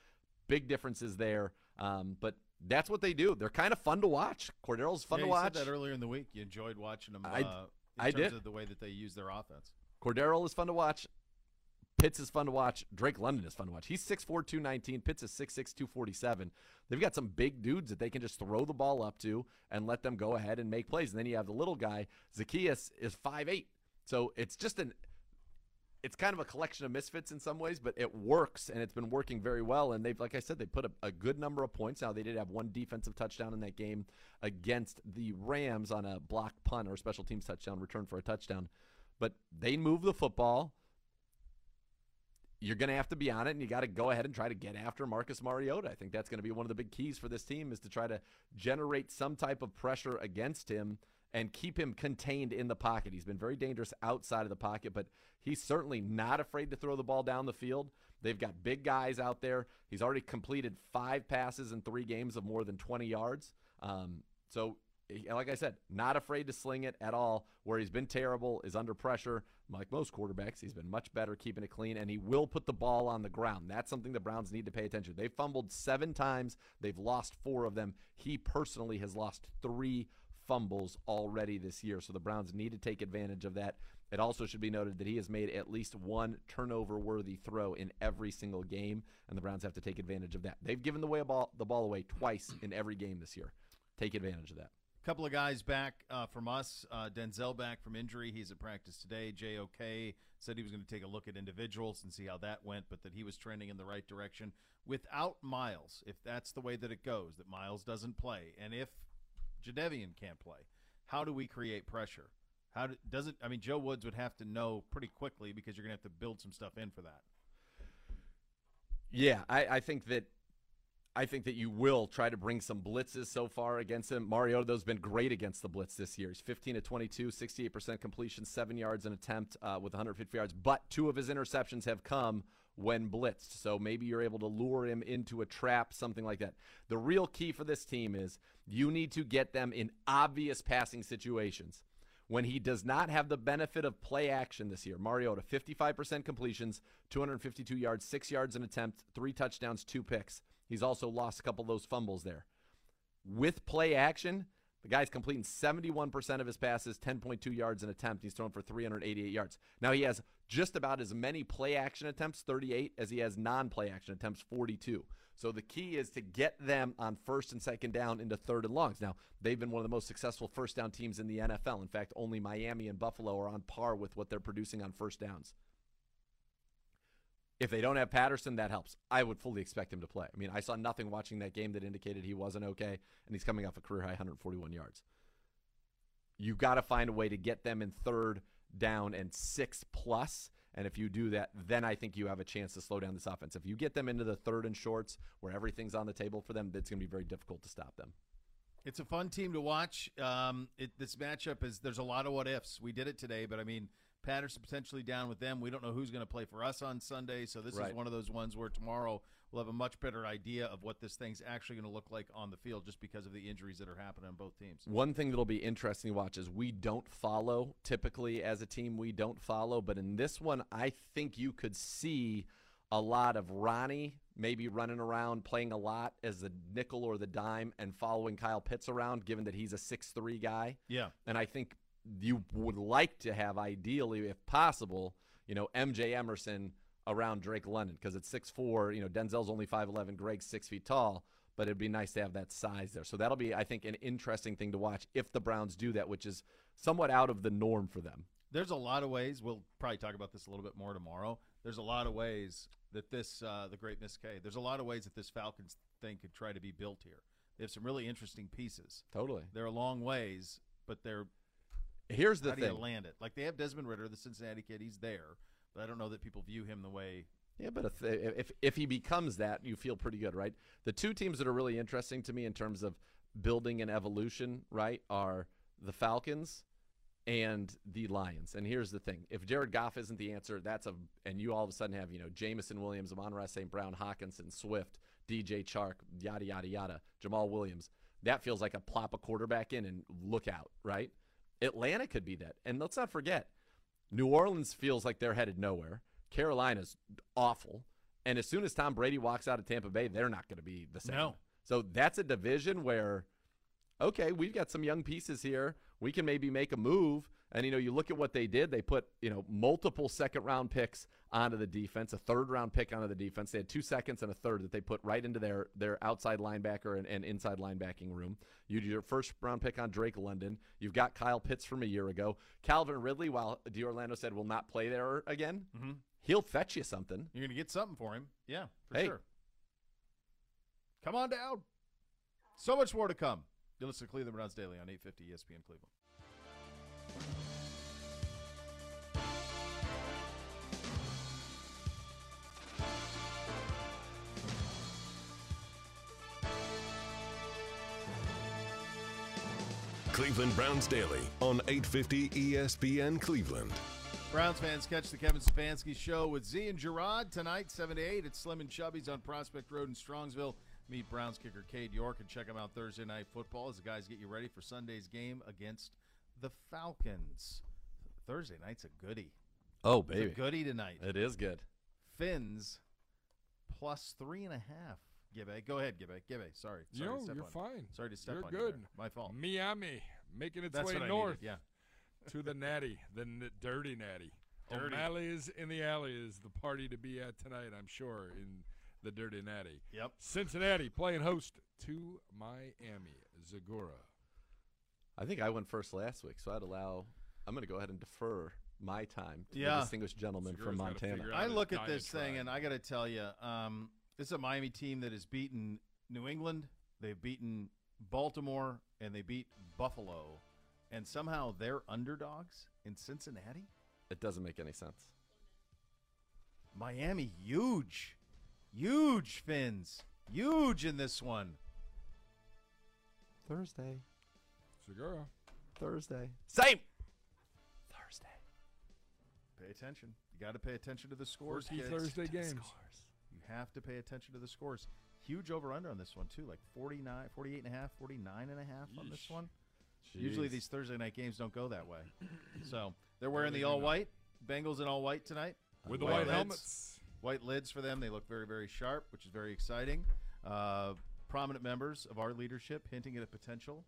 big differences there. Um, but that's what they do. They're kind of fun to watch. Cordarrelle's fun yeah, to you watch. said that earlier in the week. You enjoyed watching them. I, uh, in I terms did. of the way that they use their offense. Cordarrelle is fun to watch. Pitts is fun to watch. Drake London is fun to watch. He's 6'4", 219. Pitts is 6'6", 247. They've got some big dudes that they can just throw the ball up to and let them go ahead and make plays. And then you have the little guy. Zaccheaus is 5'8". So it's just an it's kind of a collection of misfits in some ways, but it works and it's been working very well. And they've, like I said, they put a, a, good number of points. Now they did have one defensive touchdown in that game against the Rams on a block punt or special teams touchdown return for a touchdown, but they move the football you're going to have to be on it, and you got to go ahead and try to get after Marcus Mariota. I think that's going to be one of the big keys for this team is to try to generate some type of pressure against him and keep him contained in the pocket. He's been very dangerous outside of the pocket, but he's certainly not afraid to throw the ball down the field. They've got big guys out there. He's already completed five passes in three games of more than 20 yards. Um, so like I said, not afraid to sling it at all. Where he's been terrible is under pressure. Like most quarterbacks, he's been much better keeping it clean, and he will put the ball on the ground. That's something the Browns need to pay attention. They've fumbled seven times. They've lost four of them. He personally has lost three fumbles already this year, so the Browns need to take advantage of that. It also should be noted that he has made at least one turnover-worthy throw in every single game, and the Browns have to take advantage of that. They've given the way ball, the ball away twice in every game this year. Take advantage of that. Couple of guys back uh, from us. Uh, Denzel back from injury. He's at practice today. JOK said he was going to take a look at individuals and see how that went, but that he was trending in the right direction. Without Myles, if that's the way that it goes, that Myles doesn't play, and if Jadeveon can't play, how do we create pressure? How do, does it? I mean, Joe Woods would have to know pretty quickly because you're going to have to build some stuff in for that. Yeah, I, I think that I think that you will try to bring some blitzes so far against him. Mariota's been great against the blitz this year. He's 15 to 22, 68% completion, seven yards an attempt uh, with 150 yards. But two of his interceptions have come when blitzed. So maybe you're able to lure him into a trap, something like that. The real key for this team is you need to get them in obvious passing situations. When he does not have the benefit of play action this year, Mariota, 55% completions, 252 yards, six yards an attempt, three touchdowns, two picks. He's also lost a couple of those fumbles there. With play action, the guy's completing 71% of his passes, 10.2 yards an attempt. He's thrown for 388 yards. Now he has just about as many play action attempts, 38, as he has non play action attempts, 42. So the key is to get them on first and second down into third and longs. Now, they've been one of the most successful first down teams in the NFL. In fact, only Miami and Buffalo are on par with what they're producing on first downs. If they don't have Patterson, that helps. I would fully expect him to play. I mean, I saw nothing watching that game that indicated he wasn't okay, and he's coming off a career high 141 yards. You've got to find a way to get them in third down and six plus. And if you do that, then I think you have a chance to slow down this offense. If you get them into the third and shorts where everything's on the table for them, it's going to be very difficult to stop them. It's a fun team to watch. Um, it, this matchup is there's a lot of what ifs. We did it today, but I mean Patterson potentially down with them. We don't know who's going to play for us on Sunday, so this Right. is one of those ones where tomorrow we'll have a much better idea of what this thing's actually going to look like on the field, just because of the injuries that are happening on both teams. One thing that'll be interesting to watch is we don't follow typically as a team. We don't follow, but in this one, I think you could see a lot of Ronnie maybe running around playing a lot as the nickel or the dime and following Kyle Pitts around, given that he's a six three guy. Yeah. and I think you would like to have ideally, if possible, you know, MJ Emerson around Drake London because it's six four. You know, Denzel's only five eleven, Greg's six feet tall. But it'd be nice to have that size there. So that'll be, I think, an interesting thing to watch if the Browns do that, which is somewhat out of the norm for them. There's a lot of ways. We'll probably talk about this a little bit more tomorrow. There's a lot of ways that this, uh, the great Miss K. There's a lot of ways that this Falcons thing could try to be built here. They have some really interesting pieces. Totally. They're a long ways, but they're. Here's the how do thing. you land it? Like they have Desmond Ridder, the Cincinnati kid. He's there, but I don't know that people view him the way. Yeah, but if, if if he becomes that, you feel pretty good, right? The two teams that are really interesting to me in terms of building an evolution, right, are the Falcons and the Lions. And here's the thing: if Jared Goff isn't the answer, that's a and you all of a sudden have you know Jameson Williams, Amon-Ra St. Brown, Hockenson, Swift, DJ Chark, yada yada yada, Jamaal Williams. That feels like a plop a quarterback in and look out, right? Atlanta could be that, and let's not forget, New Orleans feels like they're headed nowhere. Carolina's awful. And as soon as Tom Brady walks out of Tampa Bay, they're not going to be the same. No. So that's a division where, okay, we've got some young pieces here. We can maybe make a move. And, you know, you look at what they did. They put, you know, multiple second round picks onto the defense, a third round pick onto the defense. They had two seconds and a third that they put right into their, their outside linebacker and, and inside linebacking room. You do your first round pick on Drake London. You've got Kyle Pitts from a year ago. Calvin Ridley, while D'Orlando said will not play there again, Mhm. he'll fetch you something. You're going to get something for him. Yeah, for Hey. sure. Come on down. So much more to come. You listen to Cleveland Browns Daily on 850 ESPN Cleveland. Cleveland Browns Daily on 850 ESPN Cleveland. Browns fans catch the Kevin Stefanski show with Z and Gerard tonight, 7 to 8 at Slim and Chubby's on Prospect Road in Strongsville. Meet Browns kicker Cade York and check him out Thursday night football as the guys get you ready for Sunday's game against the Falcons. Thursday night's a goodie. Oh, It's baby. a goodie tonight. It is good. Fins plus three and a half. Gibbe, go ahead, Gibbe. Gibbe, sorry. You sorry know, to step you're on fine. Sorry to step You're on good. you there. My fault. Miami making its That's way north. yeah. to the Natty, the n- dirty Natty. Dirty. O'Malley's in the alley is the party to be at tonight. I'm sure in the dirty Natty. Yep. Cincinnati playing host to Miami. Zegura. I think I went first last week, so I'd allow. I'm going to go ahead and defer my time to the distinguished gentleman from Montana. I look at this thing and I got to tell you, um, this is a Miami team that has beaten New England, they've beaten Baltimore, and they beat Buffalo, and somehow they're underdogs in Cincinnati. It doesn't make any sense. Miami, huge, huge fins, huge in this one. Thursday. Zegura. Thursday. Same. Thursday. Pay attention. You got to pay attention to the scores. Quirky kids. Thursday games. scores. You have to pay attention to the scores. Huge over under on this one too, like 49, 48 and a half, 49 and a half on this Yeesh. one. Usually these Thursday night games don't go that way. so they're wearing the all white. Bengals in all white tonight. With the white lids. helmets. White lids for them. They look very, very sharp, which is very exciting. Uh, prominent members of our leadership hinting at a potential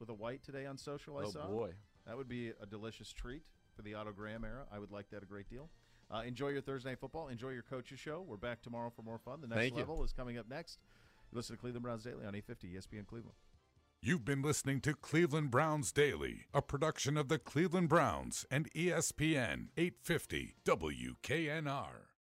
with a white today on social. I Oh, saw. boy. That would be a delicious treat for the Otto Graham era. I would like that a great deal. Uh, enjoy your Thursday night football. Enjoy your coaches show. We're back tomorrow for more fun. The next Thank you. level is coming up next. You listen to Cleveland Browns Daily on 850 ESPN Cleveland. You've been listening to Cleveland Browns Daily, a production of the Cleveland Browns and ESPN 850 WKNR.